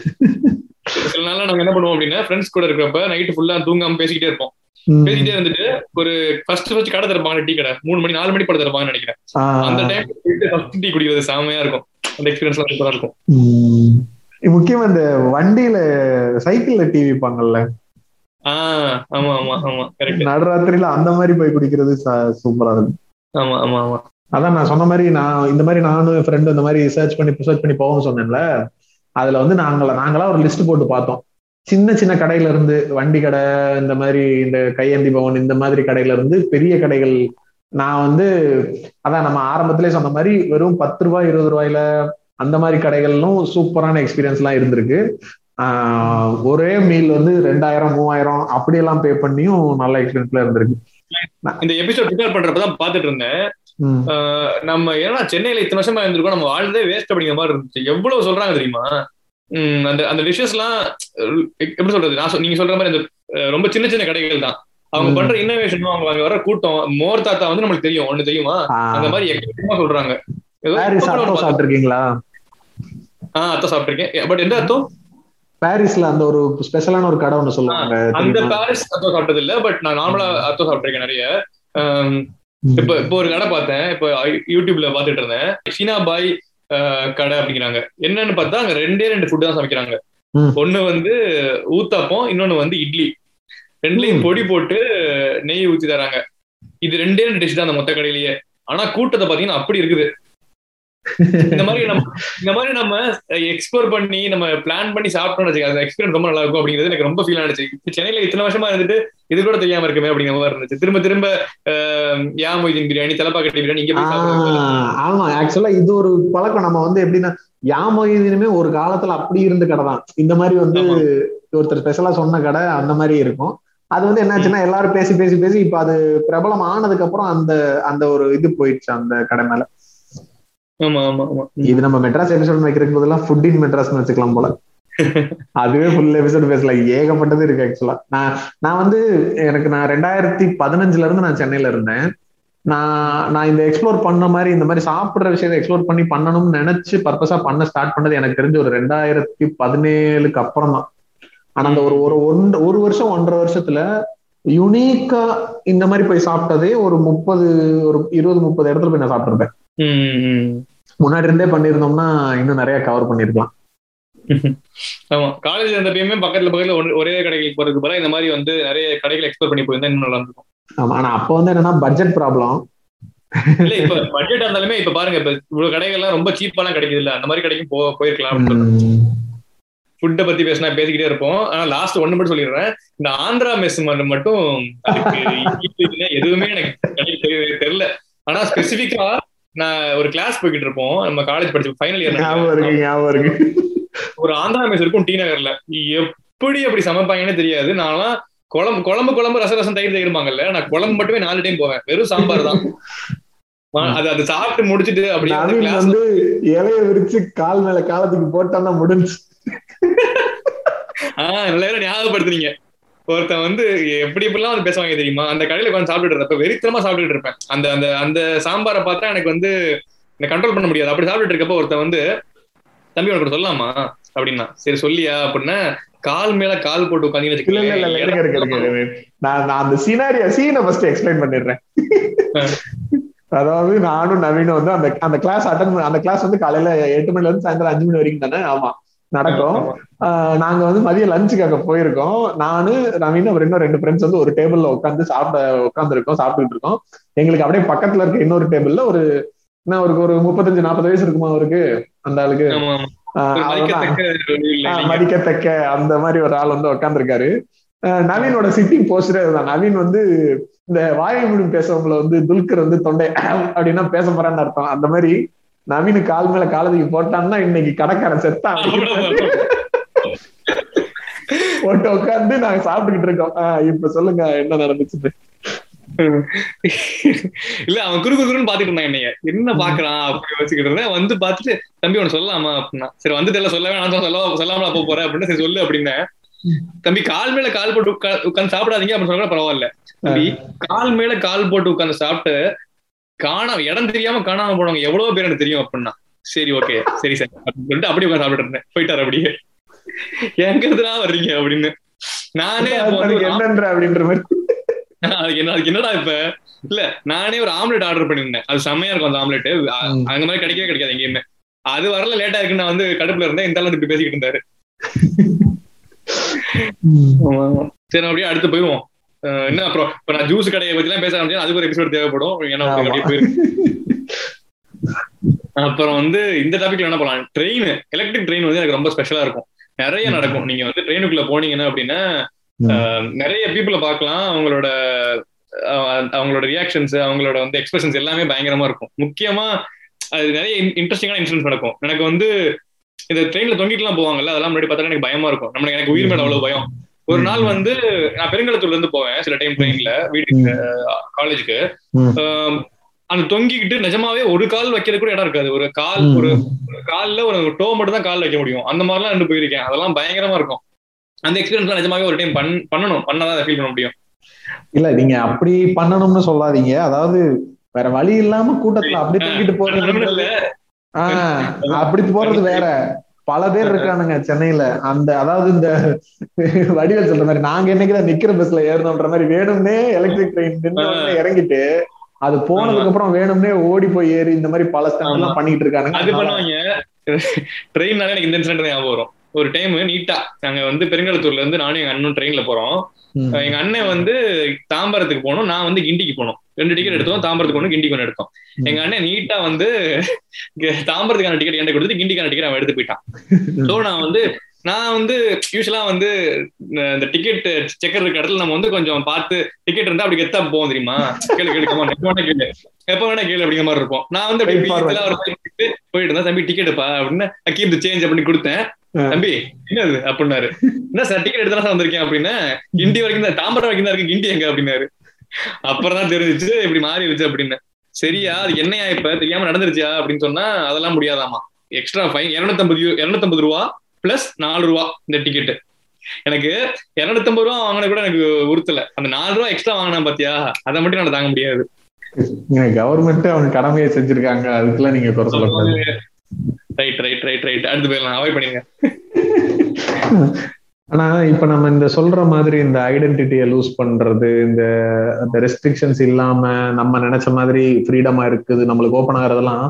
சில நாள்ல நாங்க என்ன பண்ணுவோம் அப்படின்னா ஃப்ரெண்ட்ஸ் கூட இருக்கிறப்ப நைட்டு ஃபுல்லா தூங்காம பேசிக்கிட்டே இருப்போம். ம். பேசிக்கிட்டே இருந்துட்டு ஒரு ஃபர்ஸ்ட் ஃபர்ஸ்ட் கடை திறப்பாங்க டீ கடை. மூணு மணி நாலு மணி படம் திறப்பாங்கன்னு நினைக்கிறேன். அந்த டைம் ஃபர்ஸ்ட் டீ குடிக்கிறது செமையா இருக்கும். அந்த எக்ஸ்பீரியன்ஸ் சூப்பரா இருக்கும். முக்கியமா இந்த வண்டியில சைக்கிள்ல டிவி வைப்பாங்கல்ல? ஆஹ் ஆமா ஆமா ஆமா கரெக்ட் நடுராத்திரியில அந்த மாதிரி போய் குடிக்கிறது சூப்பரா இருக்கும். ஆமா ஆமா ஆமா. அதான் நான் சொன்ன மாதிரி நான் இந்த மாதிரி நானும் என் ஃப்ரெண்டு இந்த மாதிரி சர்ச் பண்ணி சர்ச் பண்ணி போவோம்னு சொன்னேன்ல. அதுல வந்து நாங்கள நாங்களா ஒரு லிஸ்ட் போட்டு பார்த்தோம். சின்ன சின்ன கடையில இருந்து வண்டி கடை இந்த மாதிரி இந்த கையேந்தி பவன் இந்த மாதிரி கடையில இருந்து பெரிய கடைகள். நான் வந்து அதான் நம்ம ஆரம்பத்திலே சொன்ன மாதிரி வெறும் பத்து ரூபாய் இருபது ரூபாயில அந்த மாதிரி கடைகளும் சூப்பரான எக்ஸ்பீரியன்ஸ் எல்லாம் இருந்திருக்கு. ஆஹ் ஒரே மீல் வந்து ரெண்டாயிரம் மூவாயிரம் அப்படியெல்லாம் பே பண்ணியும் நல்ல எக்ஸ்பீரியன்ஸ்ல இருந்திருக்கு. இந்த எபிசோட் ப்ரிப்பேர் பண்றப்பதான் பாத்துட்டு இருந்தேன். நம்ம ஏன்னா சென்னையில இத்தனை வருஷமா இருந்திருக்கோம் நம்ம வாழ்ந்தே வேஸ்ட் அப்படிங்கிற மாதிரி இருந்துச்சு. எவ்வளவு சொல்றாங்க தெரியுமா? அந்த அந்த அஹ் எப்படி சொல்றது? நான் நீங்க சொல்ற மாதிரி அந்த ரொம்ப சின்ன சின்ன கடைகள் தான். அவங்க. பண்ற இன்னோவேஷனும் அவங்க அங்க வர கூட்டம் மோர் தாத்தா வந்து நம்மளுக்கு தெரியும் ஒண்ணு தெரியுமா? அந்த மாதிரி எக்கச்சக்கமா சொல்றாங்க. சாப்பிட்டிருக்கீங்களா? ஆஹ் அத்தை சாப்பிட்டிருக்கேன். பட் எந்த அத்தம் பாரிஸ்ல அந்த ஒரு ஸ்பெஷலான ஒரு கடை ஒண்ணு சொல்லுவாங்க அந்த? பாரிஸ் அத்தோ சாப்பிட்டது இல்ல பட் நான் நார்மலா அத்தோ சாப்பிட்டிருக்கேன் நிறைய. இப்ப இப்போ ஒரு கடை பார்த்தேன் இப்போ யூடியூப்ல பாத்துட்டு இருந்தேன். சீனா பாய் கடை அப்படிங்கிறாங்க. என்னன்னு பார்த்தா அங்க ரெண்டே ரெண்டு ஃபுட் தான் சமைக்கிறாங்க. ஒண்ணு வந்து ஊத்தாப்பம் இன்னொன்னு வந்து இட்லி. ரெண்டுலயும். பொடி போட்டு நெய் ஊத்தி தராங்க. இது ரெண்டே ரெண்டு டிஷ் தான் அந்த மொத்த கடையிலேயே. ஆனா கூட்டத்தை பாத்தீங்கன்னா அப்படி இருக்குது. இந்த மாதிரி நம்ம இந்த மாதிரி நம்ம எக்ஸ்ப்ளோர் பண்ணி நம்ம பிளான் பண்ணி சாப்பிட்டோம்னு வச்சுக்க அந்த எக்ஸ்பீரியன்ஸ் ரொம்ப நல்லா இருக்கும் அப்படிங்கிறது எனக்கு ரொம்ப ஃபீல் ஆனிச்சு இப்ப சென்னையில இத்தனை வருஷமா இருந்துட்டு இது கூட தெரியாம இருக்குமே அப்படிங்கிற மாதிரி இருந்துச்சு. திரும்ப திரும்ப யா மொய்தீன் பிரியாணி தலப்பாக்கட்டி பிரியாணி இங்க ஆமா. ஆக்சுவலா இது ஒரு பழக்கம். நம்ம வந்து எப்படின்னா யாமொய்தீனுமே ஒரு காலத்துல அப்படி இருந்த கடை தான். இந்த மாதிரி வந்து. ஒருத்தர் ஸ்பெஷலா சொன்ன கடை அந்த மாதிரி இருக்கும். அது வந்து என்னாச்சுன்னா எல்லாரும் பேசி பேசி பேசி இப்ப அது பிரபலம் ஆனதுக்கு அப்புறம் அந்த அந்த ஒரு இது போயிடுச்சு அந்த கடை மேல. இது நம்ம மெட்ராஸ் எபிசோட் வைக்கிறதுக்கு போதெல்லாம் ஃபுட் இன் மெட்ராஸ்னு வச்சுக்கலாம் போல. அதுவே ஃபுல் எபிசோட் பேசலாம் ஏகப்பட்டது இருக்கு ஆக்சுவலா நான் நான் வந்து எனக்கு நான் ரெண்டாயிரத்தி பதினஞ்சுல இருந்து நான் சென்னையில இருந்தேன். நான் நான் இந்த எக்ஸ்ப்ளோர் பண்ண மாதிரி இந்த மாதிரி சாப்பிடுற விஷயத்தை எக்ஸ்ப்ளோர் பண்ணி பண்ணணும்னு நினைச்சு பர்பஸா பண்ண ஸ்டார்ட் பண்ணது எனக்கு தெரிஞ்ச ஒரு ரெண்டாயிரத்தி பதினேழுக்கு அப்புறம் தான். ஆனா அந்த ஒரு ஒரு ஒன் ஒரு வருஷம் ஒன்றரை வருஷத்துல யுனீக்கா இந்த மாதிரி போய் சாப்பிட்டதே ஒரு முப்பது ஒரு இருபது முப்பது இடத்துல போய் நான் சாப்பிட்டுருப்பேன். முன்னாடி இருந்தே பண்ணியிருந்தோம்னா இன்னும் நிறைய கவர் பண்ணிருக்கலாம் ஆமா. காலேஜ் இருந்தப்பயுமே பக்கத்துல பக்கத்துல ஒரே- கடைகளுக்கு போறதுக்கு பதிலா இந்த மாதிரி வந்து நிறைய கடைகள் எக்ஸ்ப்ளோர் பண்ணி போயிருந்தா இன்னும் நல்லா இருக்கும் ஆமா. ஆனா அப்ப வந்து என்னன்னா பட்ஜெட் ப்ராப்ளம் இல்ல இப்ப பட்ஜெட் இருந்தாலுமே இப்ப பாருங்க இப்ப இவ்வளவு கடைகள்லாம் ரொம்ப சீப்பாலாம் கிடைக்குது இல்ல அந்த மாதிரி கடைக்கும் போ போயிருக்கலாம். ஃபுட்டை பத்தி பேசினா பேசிக்கிட்டே இருப்போம். ஆனா லாஸ்ட் ஒண்ணு மட்டும் சொல்லிடுறேன். இந்த ஆந்திரா மெஸ் மட்டும் எதுவுமே எனக்கு தெரியல. ஆனா ஸ்பெசிபிக்கா நான் ஒரு கிளாஸ் போய்கிட்டு இருப்போம். நம்ம காலேஜ் படிச்சு ஃபைனல் ஞாபகம் இருக்கு இயர் ஞாபகம் இருக்கு. ஒரு ஆந்திரா மெஸ் இருக்கும் டி நகர்ல. எப்படி அப்படி சமைப்பாங்கன்னு தெரியாது. நான்லாம் குழம்பு குழம்பு குழம்பு ரச ரசம் தயிர் தயிருமாங்கல்ல நான் குழம்பு மட்டுமே நாலு டைம் போவேன். வெறும் சாம்பார் தான். அது அது சாப்பிட்டு முடிச்சிட்டு அப்படியே வந்து இலைய விரிச்சு கால் மேல காலத்துக்கு போட்டான்னா முடிஞ்சு ஆஹ் நல்ல வேளை ஞாபகப்படுத்துனீங்க. ஒருத்தன் வந்து எப்படி எப்படிலாம் வந்து பேசுவாங்க தெரியுமா? அந்த கடையில உட்காந்து சாப்பிட்டுட்டு இருப்ப வெறித்தனமா சாப்பிட்டுட்டு இருப்பேன். அந்த அந்த அந்த சாம்பாரை பார்த்தா எனக்கு வந்து என்ன கண்ட்ரோல் பண்ண முடியாது. அப்படி சாப்பிட்டுட்டு இருக்கப்ப ஒருத்தன் வந்து தம்பி உனக்கு சொல்லலாமா? அப்படின்னா சரி சொல்லியா? அப்படின்னா கால் மேல கால் போட்டு உட்காந்து. நான் நான் அந்த சீனாரிய சீனை ஃபர்ஸ்ட் எக்ஸ்பிளைன் பண்ணிடுறேன். அதாவது நானும் நவீனும் வந்து அந்த அந்த கிளாஸ் அட்டன் அந்த கிளாஸ் வந்து காலையில எட்டு மணில இருந்து சாயந்தரம் அஞ்சு மணி வரைக்கும் தானே? ஆமா. நடக்கும் நாங்க வந்து மதியம் லஞ்சுக்காக போயிருக்கோம். நானு நவீன் அவர் இன்னும் ரெண்டு ஃப்ரெண்ட்ஸ் வந்து ஒரு டேபிள்ல உட்காந்து சாப்பிட உட்காந்துருக்கோம் சாப்பிட்டுட்டு இருக்கோம். எங்களுக்கு அப்படியே பக்கத்துல இருக்க இன்னொரு டேபிள்ல ஒரு என்ன ஒரு ஒரு முப்பத்தஞ்சு நாற்பது வயசு இருக்குமா அவருக்கு? அந்த ஆளுக்கு. மதிக்கத்தக்க அந்த மாதிரி ஒரு ஆள் வந்து உட்காந்துருக்காரு நவீனோட சிட்டிங் போஸ்டரே அதுதான். நவீன் வந்து இந்த வாயை மூடும் பேசுறவங்கள வந்து துல்கர் வந்து தொண்டை அப்படின்னா பேச போறான்னு அர்த்தம். அந்த மாதிரி நவீன் கால் மேல காலத்துக்கு போட்டான்னா இன்னைக்கு கடைக்காரன் செத்தான் போட்டு உட்காந்து நாங்க சாப்பிட்டுக்கிட்டு இருக்கோம். இப்ப சொல்லுங்க என்ன நடந்துச்சு இல்ல அவன் குறு குறுன்னு பாத்துட்டு இருந்தான் என்னைய. என்ன பாக்குறான் அப்படி வச்சுக்கிட்டு இருந்தேன். வந்து பாத்துட்டு தம்பி உனக்கு சொல்லலாமா? அப்படின்னா சரி வந்து தெரியல சொல்லவே நான் சொல்ல சொல்லாமலா போக போறேன். அப்படின்னு சரி சொல்லு அப்படின்னேன். தம்பி கால் மேல கால் போட்டு உட்கா- உட்கார்ந்து சாப்பிடாதீங்க. அப்படின்னு சொன்னா பரவாயில்ல. தம்பி கால் மேல கால் போட்டு உட்கார்ந்து சாப்பிட்டு காணாம இடம் தெரியாம காணாம போனவங்க எவ்வளவு பேர் எனக்கு தெரியும் அப்படின்னா. சரி ஓகே சரி சார். அப்படின்னு சொல்லிட்டு அப்படியே உட்காந்து சாப்பிட்டு இருந்தேன். போயிட்டாரு அப்படியே. எங்க இருந்துடா வர்றீங்க அப்படின்னு. நானே என்னன்ற அப்படின்ற மாதிரி. அதுக்கு என்ன அதுக்கு என்னடா இப்ப? இல்ல நானே ஒரு ஆம்லெட் ஆர்டர் பண்ணிருந்தேன் அது செம்மையா இருக்கும் அந்த ஆம்லெட். அந்த மாதிரி கிடைக்கவே கிடைக்காது எங்கேயுமே. அது வரல லேட்டா இருக்குன்னு நான் வந்து கடுப்புல இருந்தேன். இந்த இப்படி பேசிக்கிட்டு இருந்தாரு. சரி அப்படியே அடுத்து போயிடுவோம். என்ன அப்புறம் இப்ப நான் ஜூஸ் கடையை பத்தி எல்லாம் பேச ஆரம்பிச்சா அதுக்கு ஒரு எபிசோட் தேவைப்படும். ஏன்னா. அப்படியே போயிருக்கு அப்புறம் வந்து இந்த டாபிக்ல என்ன போலாம். ட்ரெயின் எலக்ட்ரிக் ட்ரெயின் வந்து எனக்கு ரொம்ப ஸ்பெஷலா இருக்கும். நிறைய. நடக்கும். நீங்க வந்து ட்ரெயினுக்குள்ள போனீங்கன்னா அப்படின்னா நிறைய பீப்புளை பார்க்கலாம். அவங்களோட அவங்களோட ரியாக்ஷன்ஸ் அவங்களோட வந்து எக்ஸ்பிரஷன்ஸ் எல்லாமே பயங்கரமா இருக்கும். முக்கியமா அது நிறைய இன்ட்ரெஸ்டிங்கான இன்சிடென்ட் நடக்கும். எனக்கு வந்து இந்த ட்ரெயின்ல தொங்கிட்டுலாம் போவாங்கல்ல அதெல்லாம் முன்னாடி பார்த்தா எனக்கு பயமா இருக்கும். நம்ம எனக்கு உயிர் மேல அவ்வளவு பயம். ஒரு நாள் வந்து நான் பெருங்கலத்தூர்ல இருந்து போவேன் சில டைம் ட்ரெயின்ல வீட்டுக்கு காலேஜுக்கு. அந்த தொங்கிக்கிட்டு நிஜமாவே ஒரு கால் வைக்கிறது கூட இடம் இருக்காது. ஒரு கால். ஒரு கால்ல ஒரு டோ மட்டும் தான் கால் வைக்க முடியும். அந்த மாதிரிலாம் ரெண்டு போயிருக்கேன். அதெல்லாம் பயங்கரமா இருக்கும். அந்த எக்ஸ்பீரியன்ஸ் நிஜமாவே ஒரு டைம் பண் பண்ணணும். பண்ணாதான் ஃபீல் பண்ண முடியும். இல்ல நீங்க அப்படி பண்ணணும்னு சொல்லாதீங்க. அதாவது வேற வழி இல்லாம கூட்டத்துல அப்படி தொங்கிட்டு போறது அப்படி போறது வேற. பல பேர் இருக்கானுங்க சென்னையில. அந்த அதாவது இந்த வடிவேல் சொல்ற மாதிரி நாங்க என்னைக்குதான் நிக்கிற பஸ்ல ஏறணும்ன்ற மாதிரி வேணும்னே எலக்ட்ரிக் ட்ரெயின் நின்று இறங்கிட்டு அது போனதுக்கு அப்புறம் வேணும்னே ஓடி போய் ஏறி இந்த மாதிரி பல ஸ்டண்ட் எல்லாம் பண்ணிட்டு இருக்கானுங்க. அது பண்ணுவாங்க. ட்ரெயின்னால எனக்கு இந்த இன்சிடென்ட் ஞாபகம் வரும். ஒரு டைம் நீட்டா நாங்க வந்து பெருங்கலத்தூர்ல இருந்து நானும் எங்க அண்ணனும் ட்ரெயின்ல போறோம். எங்க அண்ணன் வந்து தாம்பரத்துக்கு போனோம் நான் வந்து கிண்டிக்கு போனோம் ரெண்டு டிக்கெட் எடுத்தோம் தாம்பரத்துக்கு ஒண்ணு கிண்டிக்கு ஒண்ணு எடுத்தோம். எங்க அண்ணன் நீட்டா வந்து தாம்பரத்துக்கான டிக்கெட் என்ன கொடுத்து கிண்டிக்கான டிக்கெட் அவன் எடுத்து போயிட்டான். சோ நான் வந்து நான் வந்து யூஸ்வலா வந்து இந்த டிக்கெட் செக்கர் இருக்க இடத்துல நம்ம வந்து கொஞ்சம் பார்த்து டிக்கெட் இருந்தா அப்படி கெத்தா போவோம் தெரியுமா? கேளு கேளு எப்ப வேணா கேளு. எப்ப வேணா கேளு அப்படிங்கிற மாதிரி இருக்கும் நான் வந்து அப்படி போயிட்டு இருந்தா தம்பி டிக்கெட்டுப்பா அப்படின்னு கீப் தி சேஞ்ச் அப்படின்னு கொடுத்தேன். தம்பி என்னது? அப்படின்னாரு. என்ன சார் டிக்கெட் எடுத்து தான் வந்திருக்கேன் அப்படின்னா கிண்டி வரைக்கும் தான் தாம்பரம் வரைக்கும் தான் இருக்கு கிண்டி எங்க? அப்படின்னாரு. அப்புறம் தெரிஞ்சிச்சு இப்படி மாறிடுச்சு அப்படின்னு. சரியா அது என்னையா இப்ப? தெரியாம நடந்துருச்சியா அப்படின்னு சொன்னா அதெல்லாம் முடியாதாமா? எக்ஸ்ட்ரா ஃபைன் இருநூத்தம்பது இருநூத்தம்பது ரூபா பிளஸ் நாலு ரூபா இந்த டிக்கெட் எனக்கு இருநூத்தம்பது ரூபா வாங்கின கூட எனக்கு உறுத்தல. அந்த நாலு ரூபா எக்ஸ்ட்ரா வாங்கினா பாத்தியா? அதை மட்டும் நான் தாங்க முடியாது. கவர்மெண்ட் அவங்க கடமையை செஞ்சிருக்காங்க. அதுக்கெல்லாம் நீங்க குறை சொல்லக்கூடாது. ரைட் ரைட் ரைட் ரைட் அடுத்து போயிடலாம். அவாய்ட் பண்ணிருங்க ஆனா இப்ப நம்ம இந்த சொல்ற மாதிரி இந்த ஐடென்டிட்டியை லூஸ் பண்றது இந்த அந்த ரெஸ்ட்ரிக்ஷன்ஸ் இல்லாம நம்ம நினைச்ச மாதிரி ஃப்ரீடமா இருக்குது நம்மளுக்கு ஓப்பன் ஆகிறதெல்லாம்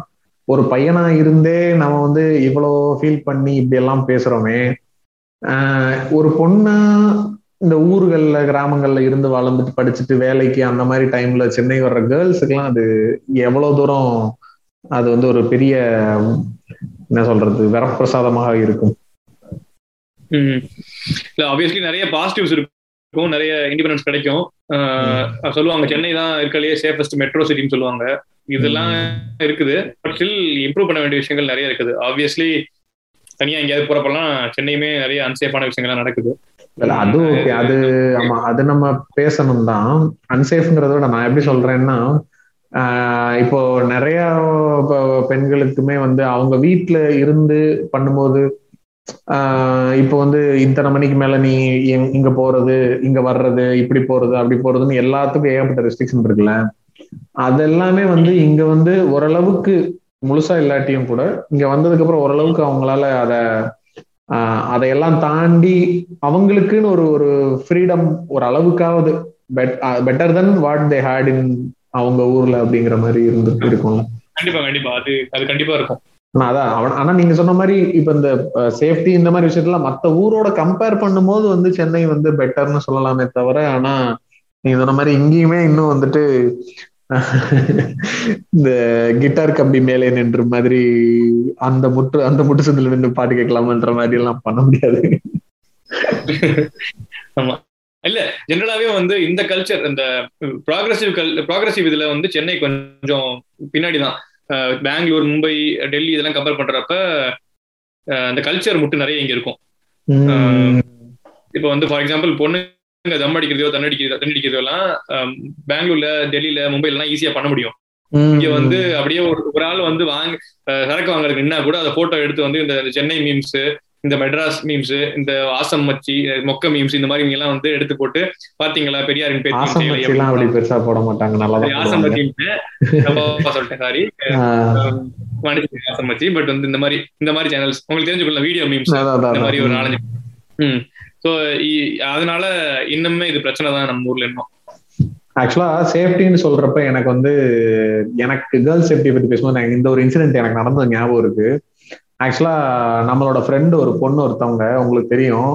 ஒரு பையனா இருந்தே நம்ம வந்து இவ்வளோ ஃபீல் பண்ணி இப்படி எல்லாம் பேசுறோமே. ஒரு பொண்ணா இந்த ஊர்கள்ல கிராமங்கள்ல இருந்து வளர்ந்துட்டு படிச்சுட்டு வேலைக்கு அந்த மாதிரி டைம்ல சென்னை வர்ற கேர்ள்ஸுக்கெல்லாம் அது எவ்வளவு தூரம் அது வந்து ஒரு பெரிய என்ன சொல்றது வரப்பிரசாதமாக இருக்கும். இல்ல ஆப்வியஸ்லி நிறைய பாசிட்டிவ்ஸ் இருக்கும். நிறைய இண்டிபெண்டன்ஸ் கிடைக்கும். சொல்லுவாங்க சென்னை தான் இருக்கலையே சேஃபஸ்ட் மெட்ரோ சிட்டின்னு சொல்லுவாங்க. இதெல்லாம் இருக்குது. பட் ஸ்டில் இம்ப்ரூவ் பண்ண வேண்டிய விஷயங்கள் நிறைய இருக்குது. ஆப்வியஸ்லி தனியா எங்கேயாவது போறப்பெல்லாம் சென்னையுமே நிறைய அன்சேஃபான விஷயங்கள்லாம் நடக்குது. அது ஓகே அது ஆமா அது நம்ம பேசணும் தான் அன்சேஃப்ங்கிறத விட நான் எப்படி சொல்றேன்னா இப்போ நிறைய பெண்களுக்குமே வந்து அவங்க வீட்டுல இருந்து பண்ணும்போது இப்போ வந்து இத்தனை மணிக்கு மேல நீ இங்க போறது இங்க வர்றது இப்படி போறது அப்படி போறதுன்னு எல்லாத்துக்கும் ஏகப்பட்ட ரெஸ்ட்ரிக்ஷன் இருக்குல்ல. அதெல்லாமே வந்து இங்க வந்து ஓரளவுக்கு முழுசா இல்லாட்டியும் கூட இங்க வந்ததுக்கு அப்புறம் ஓரளவுக்கு அவங்களால அத அதையெல்லாம் தாண்டி அவங்களுக்குன்னு ஒரு ஒரு ஃப்ரீடம் ஒரு அளவுக்காவது bet better than what they had in அவங்க ஊர்ல அப்படிங்கிற மாதிரி இருந்து இருக்கும்ல. கண்டிப்பா கண்டிப்பா. அது அது கண்டிப்பா இருக்கும். அதான் அவன் ஆனா நீங்க சொன்ன மாதிரி இப்ப இந்த சேஃப்டி இந்த மாதிரி விஷயத்துல மத்த ஊரோட கம்பேர் பண்ணும்போது வந்து சென்னை வந்து பெட்டர்னு சொல்லலாமே தவிர ஆனா நீங்க சொன்ன மாதிரி இங்கேயுமே இன்னும் வந்துட்டு இந்த கிட்டார் கம்பி மேலே நின்ற மாதிரி அந்த முற்று அந்த முட்டு சந்தில நின்று பாட்டு கேட்கலாமன்ற மாதிரி எல்லாம் பண்ண முடியாது. ஆமா. இல்ல ஜென்ரலாவே வந்து இந்த கல்ச்சர் இந்த ப்ராக்ரஸிவ் கல் ப்ராக்ரஸிவ் இதுல வந்து சென்னை கொஞ்சம் பின்னாடிதான். பெங்களூர் மும்பை டெல்லி இதெல்லாம் கம்பேர் பண்றப்ப அந்த கல்ச்சர் மட்டும் நிறைய இங்க இருக்கும். இப்போ வந்து ஃபார் எக்ஸாம்பிள் பொண்ணுங்க தம் அடிக்கிறதோ தண்ணி அடிக்கிறதோ தண்ணி அடிக்கிறதோ எல்லாம் பெங்களூர்ல டெல்லியில மும்பைல எல்லாம் ஈஸியா பண்ண முடியும். இங்க வந்து அப்படியே ஒரு ஒரு ஆள் வந்து வாங்க சரக்கு வாங்குறதுக்கு நின்னா கூட அதை போட்டோ எடுத்து வந்து இந்த சென்னை மீம்ஸ் இந்த மெட்ராஸ் மீம்ஸ் இந்த ஆசம் மச்சி மொக்க மீம்ஸ் இந்த மாதிரி எல்லாம் வந்து எடுத்து போட்டு பாத்தீங்களா பெரியாரின் பேச்சு பெருசா போட மாட்டாங்க நல்லா ஆசம் மச்சி சொல்லிட்டேன் சாரி ஆசம் மச்சி. பட் வந்து இந்த மாதிரி இந்த மாதிரி சேனல்ஸ் உங்களுக்கு தெரிஞ்சுக்கொள்ள வீடியோ மீம்ஸ் இந்த மாதிரி ஒரு நாலஞ்சு. ம். ஸோ அதனால இன்னுமே இது பிரச்சனை தான் நம்ம ஊர்ல இன்னும். ஆக்சுவலா சேஃப்டின்னு சொல்றப்ப எனக்கு வந்து எனக்கு கேர்ள்ஸ் சேஃப்டி பத்தி பேசும்போது இந்த ஒரு இன்சிடென்ட் எனக்கு நடந்தது ஞாபகம் இருக்கு. ஆக்சுவலா நம்மளோட ஃப்ரெண்டு ஒரு பொண்ணு ஒருத்தவங்க உங்களுக்கு தெரியும்.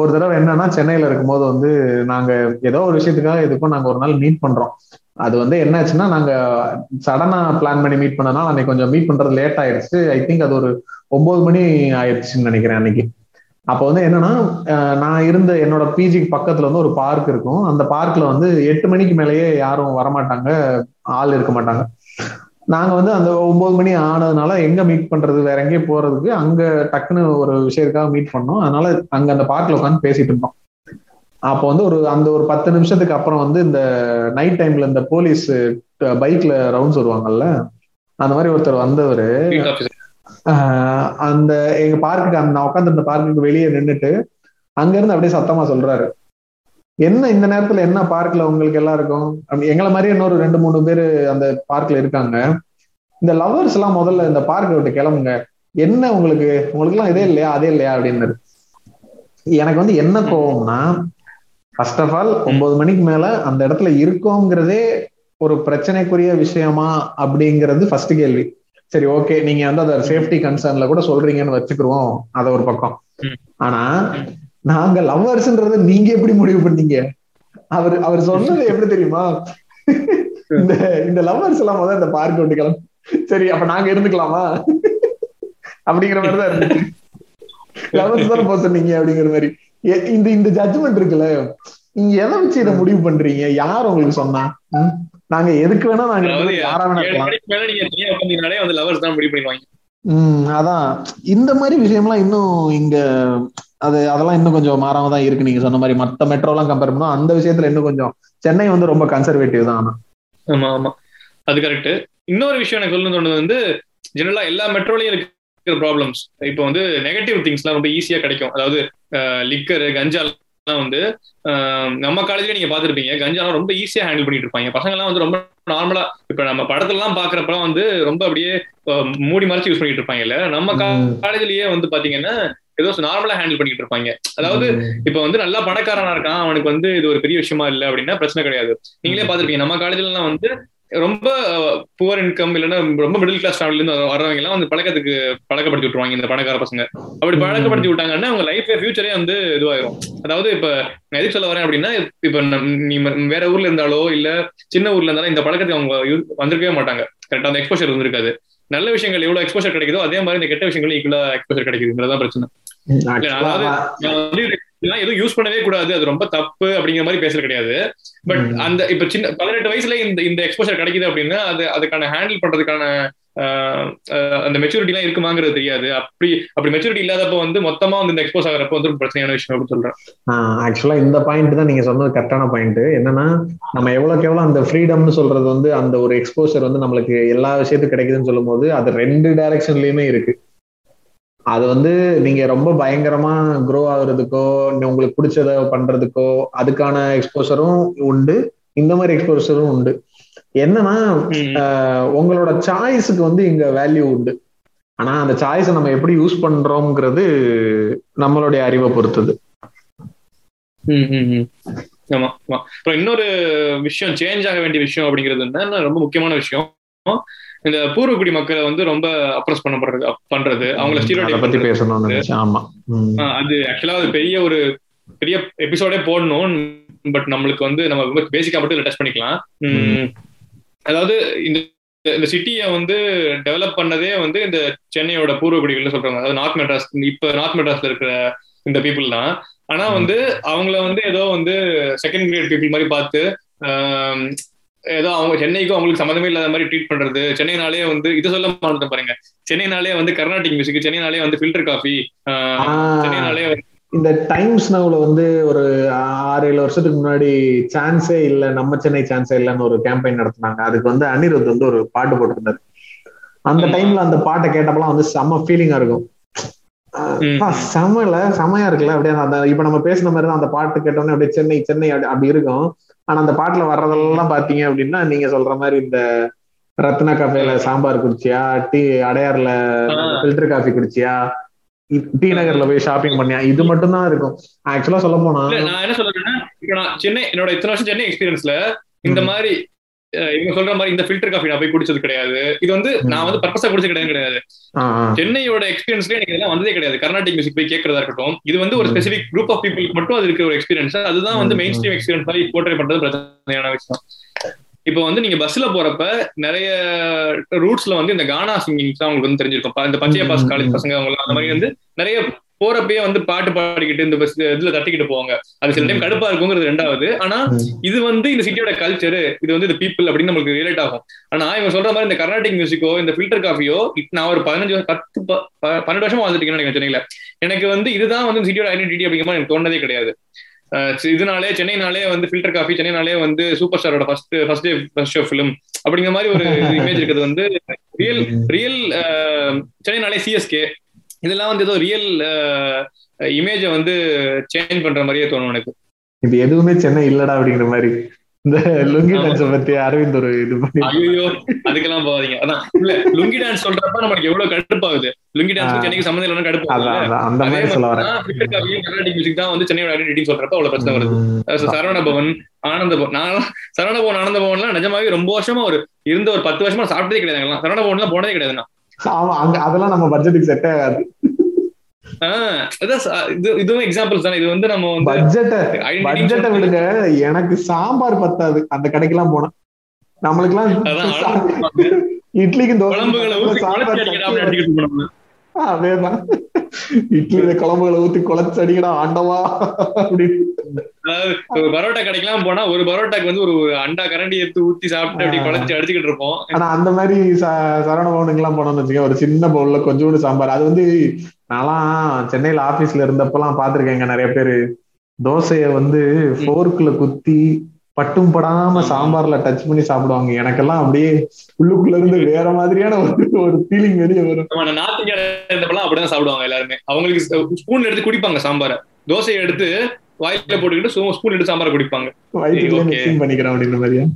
ஒரு தடவை என்னன்னா சென்னையில இருக்கும்போது வந்து நாங்க ஏதோ ஒரு விஷயத்துக்காக எதுக்கும் நாங்க ஒரு நாள் மீட் பண்றோம். அது வந்து என்னாச்சுன்னா நாங்க சடனா பிளான் பண்ணி மீட் பண்ணனால அன்னைக்கு கொஞ்சம் மீட் பண்றது லேட் ஆயிடுச்சு. ஐ திங்க் அது ஒரு ஒன்பது மணி ஆயிடுச்சுன்னு நினைக்கிறேன் அன்னைக்கு. அப்போ வந்து என்னன்னா நான் இருந்த என்னோட பிஜிக்கு பக்கத்துல வந்து ஒரு பார்க் இருக்கும். அந்த பார்க்ல வந்து எட்டு மணிக்கு மேலேயே யாரும் வரமாட்டாங்க. ஆள் இருக்க மாட்டாங்க. நாங்க வந்து அந்த ஒன்பது மணி ஆனதுனால எங்க மீட் பண்றது? வேற எங்கேயும் போறதுக்கு அங்க டக்குன்னு ஒரு விஷயத்துக்காக மீட் பண்ணோம். அதனால அங்க அந்த பார்க்ல உட்காந்து பேசிட்டு இருந்தோம். அப்போ வந்து ஒரு அந்த ஒரு பத்து நிமிஷத்துக்கு அப்புறம் வந்து இந்த நைட் டைம்ல இந்த போலீஸ் பைக்ல ரவுண்ட்ஸ் வருவாங்கல்ல? அந்த மாதிரி ஒருத்தர் வந்தவர். அந்த எங்க பார்க்குக்கு அந்த நான் உட்காந்து அந்த பார்க்குக்கு வெளியே நின்றுட்டு அங்க இருந்து அப்படியே சத்தமா சொல்றாரு. என்ன இந்த நேரத்துல என்ன பார்க்ல உங்களுக்கு எல்லாம் இருக்கும் எங்களை மாதிரி இன்னொரு ரெண்டு மூணு பேர் அந்த பார்க்ல இருக்காங்க. இந்த லவர்ஸ் எல்லாம் முதல்ல இந்த பார்க்கை விட்டு கிளம்புங்க. என்ன உங்களுக்கு? உங்களுக்கு எல்லாம் இதே இல்லையா? அதே இல்லையா? அப்படின்னு எனக்கு வந்து என்ன கோவம்னா ஃபர்ஸ்ட் ஆஃப் ஆல் ஒன்பது மணிக்கு மேல அந்த இடத்துல இருக்கோங்கிறதே ஒரு பிரச்சனைக்குரிய விஷயமா அப்படிங்கிறது ஃபர்ஸ்ட் கேள்வி. சரி ஓகே நீங்க வந்து அதை சேஃப்டி கன்சர்ன்ல கூட சொல்றீங்கன்னு வச்சுக்கிருவோம். அத ஒரு பக்கம். ஆனா நாங்க லவ்வர்ஸ்ன்றத நீங்க எப்படி முடிவு பண்ணீங்க? அவர் அவர் சொன்னது எப்படி தெரியுமா? இந்த இந்த லவ்வர்ஸ் எல்லாம் முதல்ல இந்த பார்க் விட்டு கிளம்பு. சரி அப்ப நாங்க இருந்துக்கலாமா? அப்படிங்கிற மாதிரிதான் இருந்துச்சு. லவ்வர்ஸ் தானே போக சொன்னீங்க அப்படிங்கிற மாதிரி. இந்த இந்த ஜட்ஜ்மெண்ட் இருக்குல்ல. நீங்க எதை வச்சு இதை முடிவு பண்றீங்க? யார் உங்களுக்கு சொன்னா? நாங்க எதுக்கு வேணா நாங்க யாரா வேணா உம் அதான். இந்த மாதிரி விஷயம்லாம் இன்னும் இங்க அது அதெல்லாம் இன்னும் கொஞ்சம் மாறாம தான் இருக்கு. நீங்க சொன்ன மாதிரி மத்த மெட்ரோ எல்லாம் கம்பேர் பண்ணா அந்த விஷயத்துல இன்னும் கொஞ்சம் சென்னை வந்து ரொம்ப கன்சர்வேட்டிவ் தான் ஆனா. ஆமா ஆமா. அது கரெக்ட் இன்னொரு விஷயம் எனக்கு சொல்லணும் தோணுது வந்து ஜெனரலா எல்லா மெட்ரோலையும் இருக்கிற ப்ராப்ளம்ஸ் இப்போ வந்து நெகட்டிவ் திங்ஸ்லாம் ரொம்ப ஈஸியா கிடைக்கும். அதாவது லிக்கரு எல்லாம் வந்து நம்ம காலேஜ்ல நீங்க பாத்துருப்பீங்க கஞ்சாலாம் ரொம்ப ஈஸியா ஹேண்டில் பண்ணிட்டு இருப்பாங்க. பசங்க எல்லாம் வந்து ரொம்ப நார்மலா இப்ப நம்ம படத்துல எல்லாம் பாக்குறப்பெல்லாம் வந்து ரொம்ப அப்படியே மூடி மறைச்சு யூஸ் பண்ணிட்டு இருப்பாங்க இல்ல? நம்ம காலேஜ்லயே வந்து பாத்தீங்கன்னா ஏதோ நார்மலா ஹேண்டில் பண்ணிட்டு இருப்பாங்க. அதாவது இப்ப வந்து நல்லா பணக்காரனா இருக்கான் அவனுக்கு வந்து இது ஒரு பெரிய விஷயமா இல்ல அப்படின்னா பிரச்சனை கிடையாது. நீங்களே பாத்துருப்பீங்க நம்ம காலேஜ்ல எல்லாம் வந்து ரொம்ப புவர் இன்கம் இல்லைன்னா ரொம்ப மிடில் கிளாஸ் ஃபேமிலில இருந்து வர்றவங்க எல்லாம் வந்து பழக்கத்துக்கு பழக்கப்படுத்தி விட்டுருவாங்க இந்த பணக்கார பசங்க. அப்படி பழக்கப்படுத்தி விட்டாங்கன்னா அவங்க லைஃப் ஃபியூச்சரே வந்து இதுவாயிரும். அதாவது இப்ப நான் எதுக்கு சொல்ல வரேன் அப்படின்னா இப்ப நீ வேற ஊர்ல இருந்தாலோ இல்ல சின்ன ஊர்ல இருந்தாலும் இந்த பழக்கத்துக்கு அவங்க வந்திருக்கவே மாட்டாங்க. கரெக்டா அந்த எக்ஸ்போஷர் இருந்திருக்காது. நல்ல விஷயங்கள் எவ்வளவு எக்ஸ்போஷர் கிடைக்குதோ அதே மாதிரி இந்த கெட்ட விஷயங்களும் ஈக்குவலா எக்ஸ்போஷர் கிடைக்குதுங்கிறதான் பிரச்சனை. அதாவது எதுவும் யூஸ் பண்ணவே கூடாது. அது ரொம்ப தப்பு அப்படிங்கிற மாதிரி பேசுறது கிடையாது. பட் அந்த இப்ப சின்ன பதினெட்டு வயசுல இந்த இந்த எக்ஸ்போஷர் கிடைக்குது அப்படின்னா அது அதுக்கான ஹேண்டில் பண்றதுக்கான அந்த மெச்சூரிட்டி எல்லாம் இருக்குமாங்கிறது தெரியாது. அப்படி அப்படி மெச்சூரிட்டி இல்லாதப்ப வந்து மொத்தமா வந்து இந்த எக்ஸ்போஸ் ஆகிறப்ப வந்து பிரச்சனையான விஷயம் அப்படின்னு சொல்றேன். ஆக்சுவலா இந்த பாயிண்ட் தான் நீங்க சொன்னது கரெக்டான பாயிண்ட் என்னன்னா நம்ம எவ்வளவுக்கு எவ்வளவு அந்த ஃப்ரீடம்னு சொல்றது வந்து அந்த ஒரு எக்ஸ்போசர் வந்து நம்மளுக்கு எல்லா விஷயத்துக்கும் கிடைக்குதுன்னு சொல்லும் போது அது ரெண்டு டைரக்ஷன்லயுமே இருக்கு. அது வந்து நீங்க ரொம்ப பயங்கரமா க்ரோ ஆகுறதுக்கோ உங்களுக்கு பிடிச்சத பண்றதுக்கோ அதுக்கான எக்ஸ்போசரும் உண்டு. இந்த மாதிரி எக்ஸ்போசரும் உண்டு. என்னன்னா உங்களோட சாய்ஸுக்கு வந்து இங்க வேல்யூ உண்டு. ஆனா அந்த சாய்ஸை நம்ம எப்படி யூஸ் பண்றோம்ங்கிறது நம்மளுடைய அறிவை பொறுத்தது. ஆமா ஆமா. அப்புறம் இன்னொரு விஷயம் சேஞ்ச் ஆக வேண்டிய விஷயம் அப்படிங்கிறது என்ன ரொம்ப முக்கியமான விஷயம். இந்த பூர்வக்குடி மக்களை வந்து ரொம்ப அப்ரஸ் பண்ணப்படுறது பண்றது. அவங்கள ஸ்டீரியோ பத்தி பேசணும் ஆமா. அது ஆக்சுவலா அது பெரிய ஒரு பெரிய எபிசோடே போடணும். பட் நம்மளுக்கு வந்து நம்ம பேசிக்கா மட்டும் டச் பண்ணிக்கலாம். அதாவது இந்த இந்த சிட்டியை வந்து டெவலப் பண்ணதே வந்து இந்த சென்னையோட பூர்வக்குடிகள் சொல்றாங்க. அதாவது நார்த் மெட்ராஸ் இப்ப நார்த் மெட்ராஸ்ல இருக்கிற இந்த பீப்புள் தான். ஆனா வந்து அவங்கள வந்து ஏதோ வந்து செகண்ட் கிரேட் பீப்புள் மாதிரி பார்த்து ஏதோ அவங்க சென்னைக்கும் அவங்களுக்கு சம்மந்தமே இல்லாத மாதிரி ட்ரீட் பண்றது சென்னைனாலே வந்து இது சொல்ல மாட்டேன் பாருங்க. சென்னைனாலே வந்து கர்நாடிக் மியூசிக் சென்னைனாலே வந்து ஃபில்டர் காஃபி சென்னைனாலே இந்த டைம்ஸ் நவுல வந்து ஒரு ஆறு ஏழு வருஷத்துக்கு முன்னாடி சான்ஸே இல்ல நம்ம சென்னை சான்ஸே இல்லைன்னு ஒரு கேம்பெயின் நடத்தினாங்க. அதுக்கு வந்து அனிருத் வந்து ஒரு பாட்டு போட்டிருந்தாரு. அந்த டைம்ல அந்த பாட்டை கேட்டப்பெல்லாம் வந்து செம்ம ஃபீலிங்கா இருக்கும். செம்மல செம்மையா இருக்குல்ல. அப்படியே அந்த இப்ப நம்ம பேசின மாதிரி தான் அந்த பாட்டு கேட்டோன்னே அப்படியே சென்னை சென்னை அப்படி இருக்கும். ஆனா அந்த பாட்டுல வர்றதெல்லாம் பாத்தீங்க அப்படின்னா நீங்க சொல்ற மாதிரி இந்த ரத்னா கஃபேல சாம்பார் குடிச்சியா டீ அடையார்ல ஃபில்டர் காஃபி குடிச்சியா டி நகர்ல போய் ஷாப்பிங் பண்ணியா? இது மட்டும் தான் இருக்கும் ஆக்சுவலா சொல்ல போனா நான் என்ன சொல்றேன்னா இப்ப நான் சென்னை என்னோட இத்தனை வருஷம் சென்னை எக்ஸ்பீரியன்ஸ்ல இந்த மாதிரி இவங்க சொல்ற மாதிரி இந்த ஃபில்டர் காஃபி நான் போய் குடிச்சது கிடையாது. இது வந்து நான் வந்து பர்பஸா குடிச்சது கிடையாது கிடையாது. சென்னையோட எக்ஸ்பீரியன்ஸ்ல எனக்கு இதெல்லாம் வந்ததே கிடையாது. கர்நாடிக் மியூசிக் போய் கேட்கறதா இருக்கட்டும். இது வந்து ஒரு ஸ்பெசிபிக் குரூப் ஆஃப் பீப்புளுக்கு மட்டும் அது இருக்கிற ஒரு எக்ஸ்பீரியன்ஸ் அதுதான் வந்து மெயின் ஸ்ட்ரீம் எக்ஸ்பீரியன்ஸ் மாதிரி போர்ட்ரே பண்றது பிரச்சனையான விஷயம். இப்போ வந்து நீங்க பஸ்ல போறப்ப நிறைய ரூட்ஸ்ல வந்து இந்த கானா சிங்கிங்ஸ் தான் உங்களுக்கு வந்து தெரிஞ்சிருக்கும். இந்த பச்சைய பாஸ் காலேஜ் பசங்க அவங்க அந்த மாதிரி வந்து நிறைய போறப்பயே வந்து பாட்டு பாடிக்கிட்டு இந்த பஸ் இதுல தட்டிக்கிட்டு போவாங்க. அது சில டைம் கடுப்பா இருக்குங்கிறது ரெண்டாவது. ஆனா இது வந்து இந்த சிட்டியோட கல்ச்சர் இது வந்து இந்த பீப்புள் அப்படின்னு நம்மளுக்கு ரிலேட் ஆகும். ஆனா இவங்க சொல்ற மாதிரி இந்த கர்நாடிக் மியூசிக்கோ இந்த ஃபில்டர் காஃபியோ நான் ஒரு பதினஞ்சு பத்து பன்னெண்டு வருஷமா வாழ்ந்துட்டு நினைக்கிறேன் சென்னையில எனக்கு வந்து இதுதான் வந்து சிட்டியோட ஐடென்டிட்டி அப்படிங்கிற மாதிரி எனக்கு தோணதே கிடையாது. இதனாலே சென்னைனாலே வந்து ஃபில்டர் காஃபி சென்னைனாலே வந்து super ஸ்டாரோட first first day first show film அப்படிங்கிற மாதிரி ஒரு இமேஜ் இருக்கிறது வந்து ரியல் ரியல் சென்னைனாலே சிஎஸ்கே இதெல்லாம் வந்து ஏதோ ரியல் இமேஜை வந்து சேஞ்ச் பண்ற மாதிரியே தோணும் எனக்கு. இது எதுவுமே சென்னை இல்லடா அப்படிங்கிற மாதிரி. இந்த லுங்கி டான்ஸ் பத்தி அரவிந்த் ஒரு இது ஐயோ அதுக்கெல்லாம் போகாதீங்க. அதான் இல்ல லுங்கி டான்ஸ் சொல்றப்ப நமக்கு எவ்வளவு கடுப்பாகுது. லுங்கி டான்ஸ் சென்னைக்கு சம்மந்தம் இல்லைன்னு கடுப்பு அதான் அதான் அந்த மாதிரி சொல்ல வரேன். கர்நாடிக் மியூசிக் தான் வந்து சென்னையோட ஐடென்டிட்டி சொல்றப்ப அவ்வளவு பிரச்சனை வருது. சரவண பவன் ஆனந்த பவன் நான் சரவண பவன் ஆனந்த பவன்லாம் நிஜமாவே ரொம்ப வருஷமா ஒரு இருந்த ஒரு பத்து வருஷமா சாப்பிட்டதே கிடையாது. சரவண பவன்லாம் போனதே கிடையாது ஆமா அங்க அதெல்லாம் நம்ம பட்ஜெட்டுக்கு செட் ஆகாது. இது இதுவும் எக்ஸாம்பிள்ஸ் தானே. இது வந்து நம்ம பட்ஜெட்டை பட்ஜெட்டை விடுங்க. எனக்கு சாம்பார் பத்தாது. அந்த கடைக்கு எல்லாம் போனா நம்மளுக்கு எல்லாம் இட்லிக்கு அதேதான். இட்லியில குழம்புகளை ஊத்தி குழச்சு அடிக்கடா ஆண்டவா. அப்படின்னு. பரோட்டா கடைக்கெல்லாம் போனா ஒரு பரோட்டாக்கு வந்து ஒரு அண்டா கரண்டி எடுத்து ஊத்தி சாப்பிட்டு அப்படி குழச்சு அடிச்சுக்கிட்டு இருப்போம். ஆனா அந்த மாதிரி சரவண பவனுக்கு எல்லாம் போனோம்னு வச்சுக்க ஒரு சின்ன பவுல்ல கொஞ்சோண்டு சாம்பார். அது வந்து நான்லாம் சென்னையில ஆபீஸ்ல இருந்தப்பெல்லாம் பாத்திருக்கேங்க நிறைய பேரு. தோசைய வந்து போர்க்குல குத்தி பட்டும் படாம சாம்பார்ல டச் பண்ணி சாப்பிடுவாங்க. எனக்கெல்லாம் அப்படியே உள்ளுக்குள்ள இருந்து வேற மாதிரியான ஒரு ஒரு ஃபீலிங் வெளியே வரும். அப்படிதான் சாப்பிடுவாங்க எல்லாருமே. அவங்களுக்கு ஸ்பூன் எடுத்து குடிப்பாங்க சாம்பார. தோசையை எடுத்து வாயில போட்டுக்கிட்டு ஸ்பூன் எடுத்து சாம்பார் குடிப்பாங்க. பண்ணிக்கிறேன் அப்படின்ற மாதிரியா?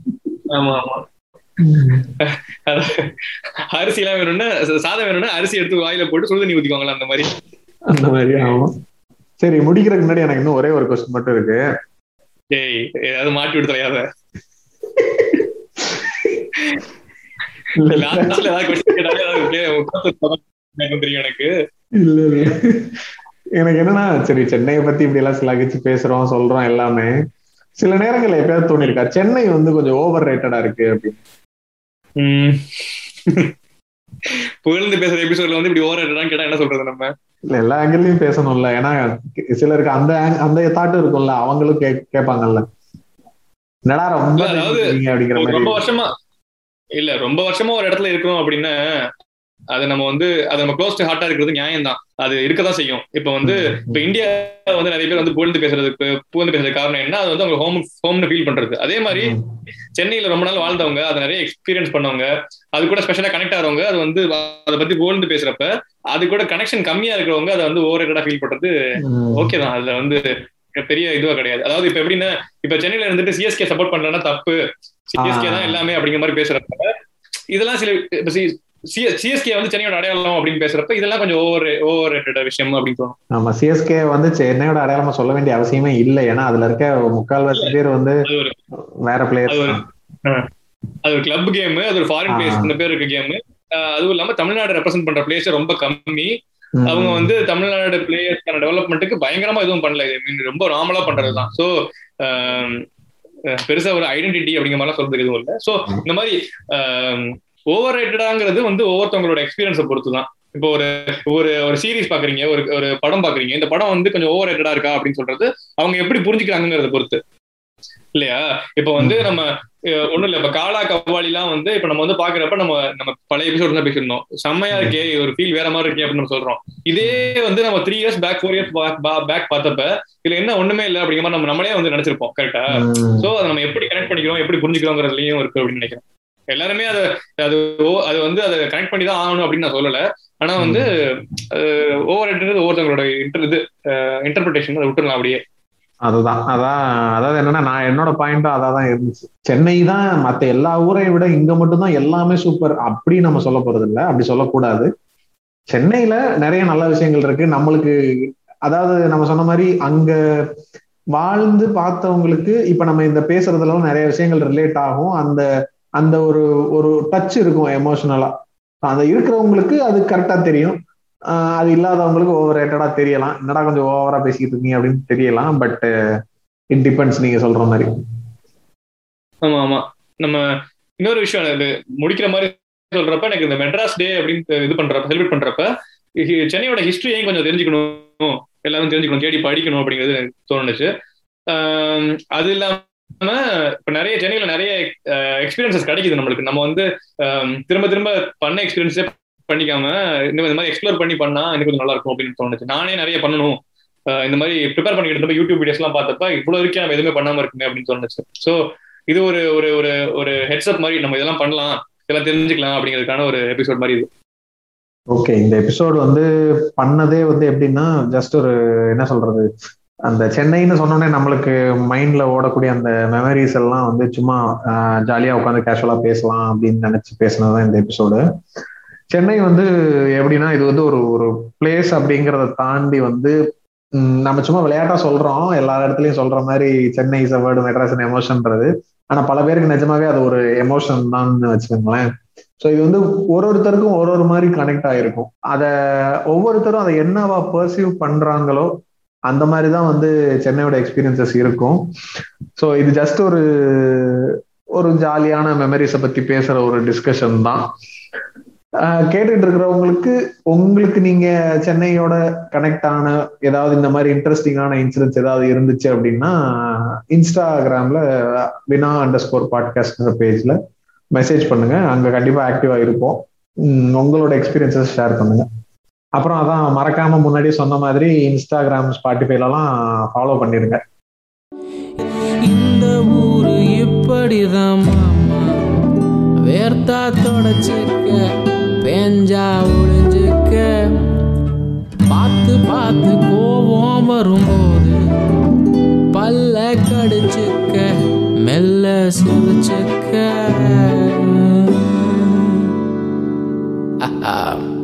ஆமா ஆமா. அரிசி எல்லாம் வேணும்னா சாதம் வேணும்னா அரிசி எடுத்து வாயில போட்டு சுடுதண்ணி ஊத்திக்குவாங்களா அந்த மாதிரி. அந்த மாதிரி ஆமா. சரி முடிக்கிறதுக்கு முன்னாடி எனக்கு இன்னும் ஒரே ஒரு கொஸ்டின் மட்டும் இருக்கு. டேய் ஏதாவது மாட்டி தெரியும் எனக்கு. இல்ல எனக்கு என்னன்னா சரி சென்னையை பத்தி இப்படி எல்லாம் சிலாகிச்சு பேசுறோம் சொல்றோம் எல்லாமே. சில நேரங்கள்ல எப்பயாவது தோணிருக்கா சென்னை வந்து கொஞ்சம் ஓவர் ரேட்டடா இருக்கு அப்படின்னு. புகழ்ந்து பேசுற எபிசோட்ல வந்து இப்படி ஓவர் ரேட்டடான்னு கேட்டா என்ன சொல்றது நம்ம? இல்ல எல்லா ஆங்கிள்லயும் பேசணும்ல. ஏன்னா சிலருக்கு அந்த அந்த தாட்டு இருக்கும்ல. அவங்களும் கேட்பாங்கல்ல. என்னடா ரொம்ப அப்படிங்கிற மாதிரி. ரொம்ப வருஷமா இல்ல ரொம்ப வருஷமா ஒரு இடத்துல இருக்கிறோம் அப்படின்னா அது நம்ம வந்து அது நம்ம க்ளோஸ் டு ஹார்ட்டா இருக்கிறது நியாயம் தான் அது இருக்கதான் செய்யும். இப்ப வந்து இப்ப இந்தியா வந்து நிறைய பேர் வந்து புகழ்ந்து பேசுறதுக்கு புகழ்ந்து பேசுறது காரணம் என்ன? அது வந்து அவங்க ஹோம் ஹோம்னு ஃபீல் பண்றது. அதே மாதிரி சென்னையில ரொம்ப நாள் வாழ்ந்தவங்க அதை நிறைய எக்ஸ்பீரியன்ஸ் பண்ணவங்க அது கூட ஸ்பெஷலா கனெக்ட் ஆகிறவங்க அது வந்து அதை பத்தி புகழ்ந்து பேசுறப்ப அது கூட கனெக்ஷன் கம்மியா இருக்கிறவங்க அதை வந்து ஓவர் ஃபீல் பண்றது ஓகே தான். அதுல வந்து பெரிய இதுவா கிடையாது. அதாவது இப்ப எப்படின்னா இப்ப சென்னையில இருந்துட்டு சிஎஸ்கே சப்போர்ட் பண்றேன்னா தப்பு. சிஎஸ்கே தான் எல்லாமே அப்படிங்கிற மாதிரி பேசுறப்ப இதெல்லாம் சில சிஎஸ்கே வந்து சென்னையோட அடையாளம் அப்படின்னு பேசுறப்ப இதெல்லாம் கொஞ்சம் ஓவர் ஓவர் ரேட்டட் விஷயம் அப்படின்னு தோணும். ஆமா சிஎஸ்கே வந்து சென்னையோட அடையாளமா சொல்ல வேண்டிய அவசியமே இல்லை. ஏன்னா அதுல இருக்க முக்கால்வாசி பேர் வந்து வேற பிளேயர் அது ஒரு கிளப் கேம் அது ஒரு ஃபாரின் பிளேயர்ஸ் இந்த பேர் இருக்க கேம் அதுவும் இல்லாம தமிழ்நாடு ரெப்ரசென்ட் பண்ற பிளேயர்ஸ் ரொம்ப கம்மி. அவங்க வந்து தமிழ்நாடு பிளேயர்ஸ்க்கான டெவலப்மெண்ட்டுக்கு பயங்கரமா எதுவும் பண்ணல. மீன் ரொம்ப நார்மலா பண்றதுதான். ஸோ பெருசா ஒரு ஐடென்டிட்டி அப்படிங்கிற மாதிரிலாம் சொல்றதுக்கு எதுவும் இல்லை. ஸோ இந்த மாதிரி ஓவர் ரேட்டடாங்கிறது வந்து ஒவ்வொருத்தவங்களோட எக்ஸ்பீரியன்ஸை பொறுத்து தான் இப்போ ஒரு ஒரு ஒரு சீரீஸ் பாக்குறீங்க ஒரு ஒரு படம் பாக்குறீங்க. இந்த படம் வந்து கொஞ்சம் ஓவர் ரேட்டடா இருக்கா அப்படின்னு சொல்றது அவங்க எப்படி புரிஞ்சுக்கிறாங்கிறத பொறுத்து. இல்லையா? இப்ப வந்து நம்ம ஒண்ணும் இல்ல. இப்ப காலா கவ்வாலி எல்லாம் வந்து இப்ப நம்ம வந்து பாக்குறப்ப நம்ம நம்ம பழைய எபிசோட் தான் பேசியிருந்தோம். செம்மையா இருக்கே ஒரு ஃபீல் வேற மாதிரி இருக்கே அப்படின்னு நம்ம சொல்றோம். இதே வந்து நம்ம three years back four years back பார்த்தப்ப இதுல என்ன ஒண்ணுமே இல்லை அப்படிங்கிற மாதிரி நம்ம நம்மளே வந்து நினைச்சிருப்போம் கரெக்டா சோ அதை நம்ம எப்படி கனெக்ட் பண்ணிக்கிறோம் எப்படி புரிஞ்சுக்கிறோங்கிறதுலயும் இருக்கு அப்படின்னு நினைக்கிறேன். எல்லாருமே அதை அது அது வந்து அதை கனெக்ட் பண்ணி தான் ஆகணும் அப்படின்னு நான் சொல்லல. ஆனா வந்து ஓவர் ஒவ்வொருத்தவங்களோட இன்டர் இது இன்டர்பிரிட்டேஷன் அதை விட்டுருலாம் அப்படியே. அதுதான். அதான் அதாவது என்னன்னா நான் என்னோட பாயிண்டும் அதான் இருந்துச்சு. சென்னை தான் மத்த எல்லா ஊரையும் விட இங்க மட்டும்தான் எல்லாமே சூப்பர் அப்படி நம்ம சொல்ல போறது இல்லை அப்படி சொல்லக்கூடாது. சென்னையில நிறைய நல்ல விஷயங்கள் இருக்கு. நம்மளுக்கு அதாவது நம்ம சொன்ன மாதிரி அங்க வாழ்ந்து பார்த்தவங்களுக்கு இப்ப நம்ம இந்த பேசுறதுல நிறைய விஷயங்கள் ரிலேட் ஆகும். அந்த அந்த ஒரு ஒரு டச் இருக்கும் எமோஷனலா அந்த இருக்கிறவங்களுக்கு அது கரெக்டா தெரியும். அது இல்லாதவங்களுக்கு ஓவர் ரேட்டடா தெரியலாம். என்னடா கொஞ்சம் ஓவரா பேசிக்கிட்டு இருக்கீங்க அப்படின்னு தெரியலாம். பட் இட் டிபெண்ட்ஸ் நீங்க சொல்ற மாதிரி. ஆமா ஆமா. நம்ம இன்னொரு விஷயம் இது முடிக்கிற மாதிரி சொல்றப்ப எனக்கு இந்த மெட்ராஸ் டே அப்படின்னு இது பண்றப்ப செலிப்ரேட் பண்றப்ப சென்னையோட ஹிஸ்டரியையும் கொஞ்சம் தெரிஞ்சுக்கணும். எல்லாரும் தெரிஞ்சுக்கணும். தேடி படிக்கணும் அப்படிங்கிறது எனக்கு தோணுச்சு. அது இல்லாம இப்ப நிறைய சென்னையில நிறைய எக்ஸ்பீரியன்சஸ் கிடைக்குது நம்மளுக்கு. நம்ம வந்து திரும்ப திரும்ப பண்ண எக்ஸ்பீரியன்ஸே பண்ணிக்காம இந்த மாதிரி எக்ஸ்ப்ளோர் பண்ணி பண்ணா எனக்கு கொஞ்சம் நல்லா இருக்கும் அப்படின்னு தோணுச்சு. நானே நிறைய பண்ணணும். இந்த மாதிரி ப்ரிப்பேர் பண்ணிக்கிட்டு இருந்தப்ப யூடியூப் வீடியோஸ் எல்லாம் பார்த்தப்ப இவ்வளவு வரைக்கும் நம்ம எதுவுமே பண்ணாம இருக்குமே அப்படின்னு தோணுச்சு. ஸோ இது ஒரு ஒரு ஒரு ஒரு ஹெட்ஸ்அப் மாதிரி நம்ம இதெல்லாம் பண்ணலாம் இதெல்லாம் தெரிஞ்சுக்கலாம் அப்படிங்கிறதுக்கான ஒரு எபிசோட் மாதிரி இது. ஓகே இந்த எபிசோடு வந்து பண்ணதே வந்து எப்படின்னா ஜஸ்ட் ஒரு என்ன சொல்றது அந்த சென்னைன்னு சொன்னோடனே நம்மளுக்கு மைண்ட்ல ஓடக்கூடிய அந்த மெமரிஸ் எல்லாம் வந்து சும்மா ஜாலியா உட்காந்து கேஷுவலா பேசலாம் அப்படின்னு நினைச்சு பேசினதுதான் இந்த எபிசோடு சென்னை வந்து எப்படின்னா இது வந்து ஒரு ஒரு பிளேஸ் அப்படிங்கிறத தாண்டி வந்து நம்ம சும்மா விளையாட்டா சொல்றோம். எல்லா இடத்துலயும் சொல்ற மாதிரி சென்னை இஸ் வேர்டு மெட்ராஸ் எமோஷன்ன்றது ஆனா பல பேருக்கு நிஜமாவே அது ஒரு எமோஷன் தான் வச்சுக்கோங்களேன். ஸோ இது வந்து ஒரு ஒருத்தருக்கும் ஒரு ஒரு மாதிரி கனெக்ட் ஆயிருக்கும். அதை ஒவ்வொருத்தரும் அதை என்னவா பர்சீவ் பண்றாங்களோ அந்த மாதிரி தான் வந்து சென்னையோட எக்ஸ்பீரியன்சஸ் இருக்கும். ஸோ இது ஜஸ்ட் ஒரு ஒரு ஜாலியான மெமரிஸை பத்தி பேசுற ஒரு டிஸ்கஷன் தான். கேட்டுட்டு இருக்கிறவங்களுக்கு உங்களுக்கு நீங்க சென்னையோட கனெக்ட் ஆன ஏதாவது இந்த மாதிரி இன்ட்ரெஸ்டிங்கான இன்சிடென்ட்ஸ் ஏதாவது இருந்துச்சு அப்படின்னா இன்ஸ்டாகிராம்ல வினா அண்டர் ஸ்கோர் பாட்காஸ்ட்ங்கிற பேஜ்ல மெசேஜ் பண்ணுங்க. அங்க கண்டிப்பா ஆக்டிவா இருப்போம். உங்களோட எக்ஸ்பீரியன்சஸ் ஷேர் பண்ணுங்க. அப்புறம் அதான் மறக்காம முன்னாடி சொன்ன மாதிரி இன்ஸ்டாகிராம் ஸ்பாட்டிஃபைலலாம் ஃபாலோ பண்ணிருங்க. இந்த ஊரு இப்படிதான் வேர்த்தா தொடச்சுக்க பேஞ்சா ஒளிஞ்சுக்க. பார்த்து பார்த்து கோபம் வரும்போது பல்ல கடிச்சுக்க மெல்ல சிரிச்சுக்க. ஆஹா.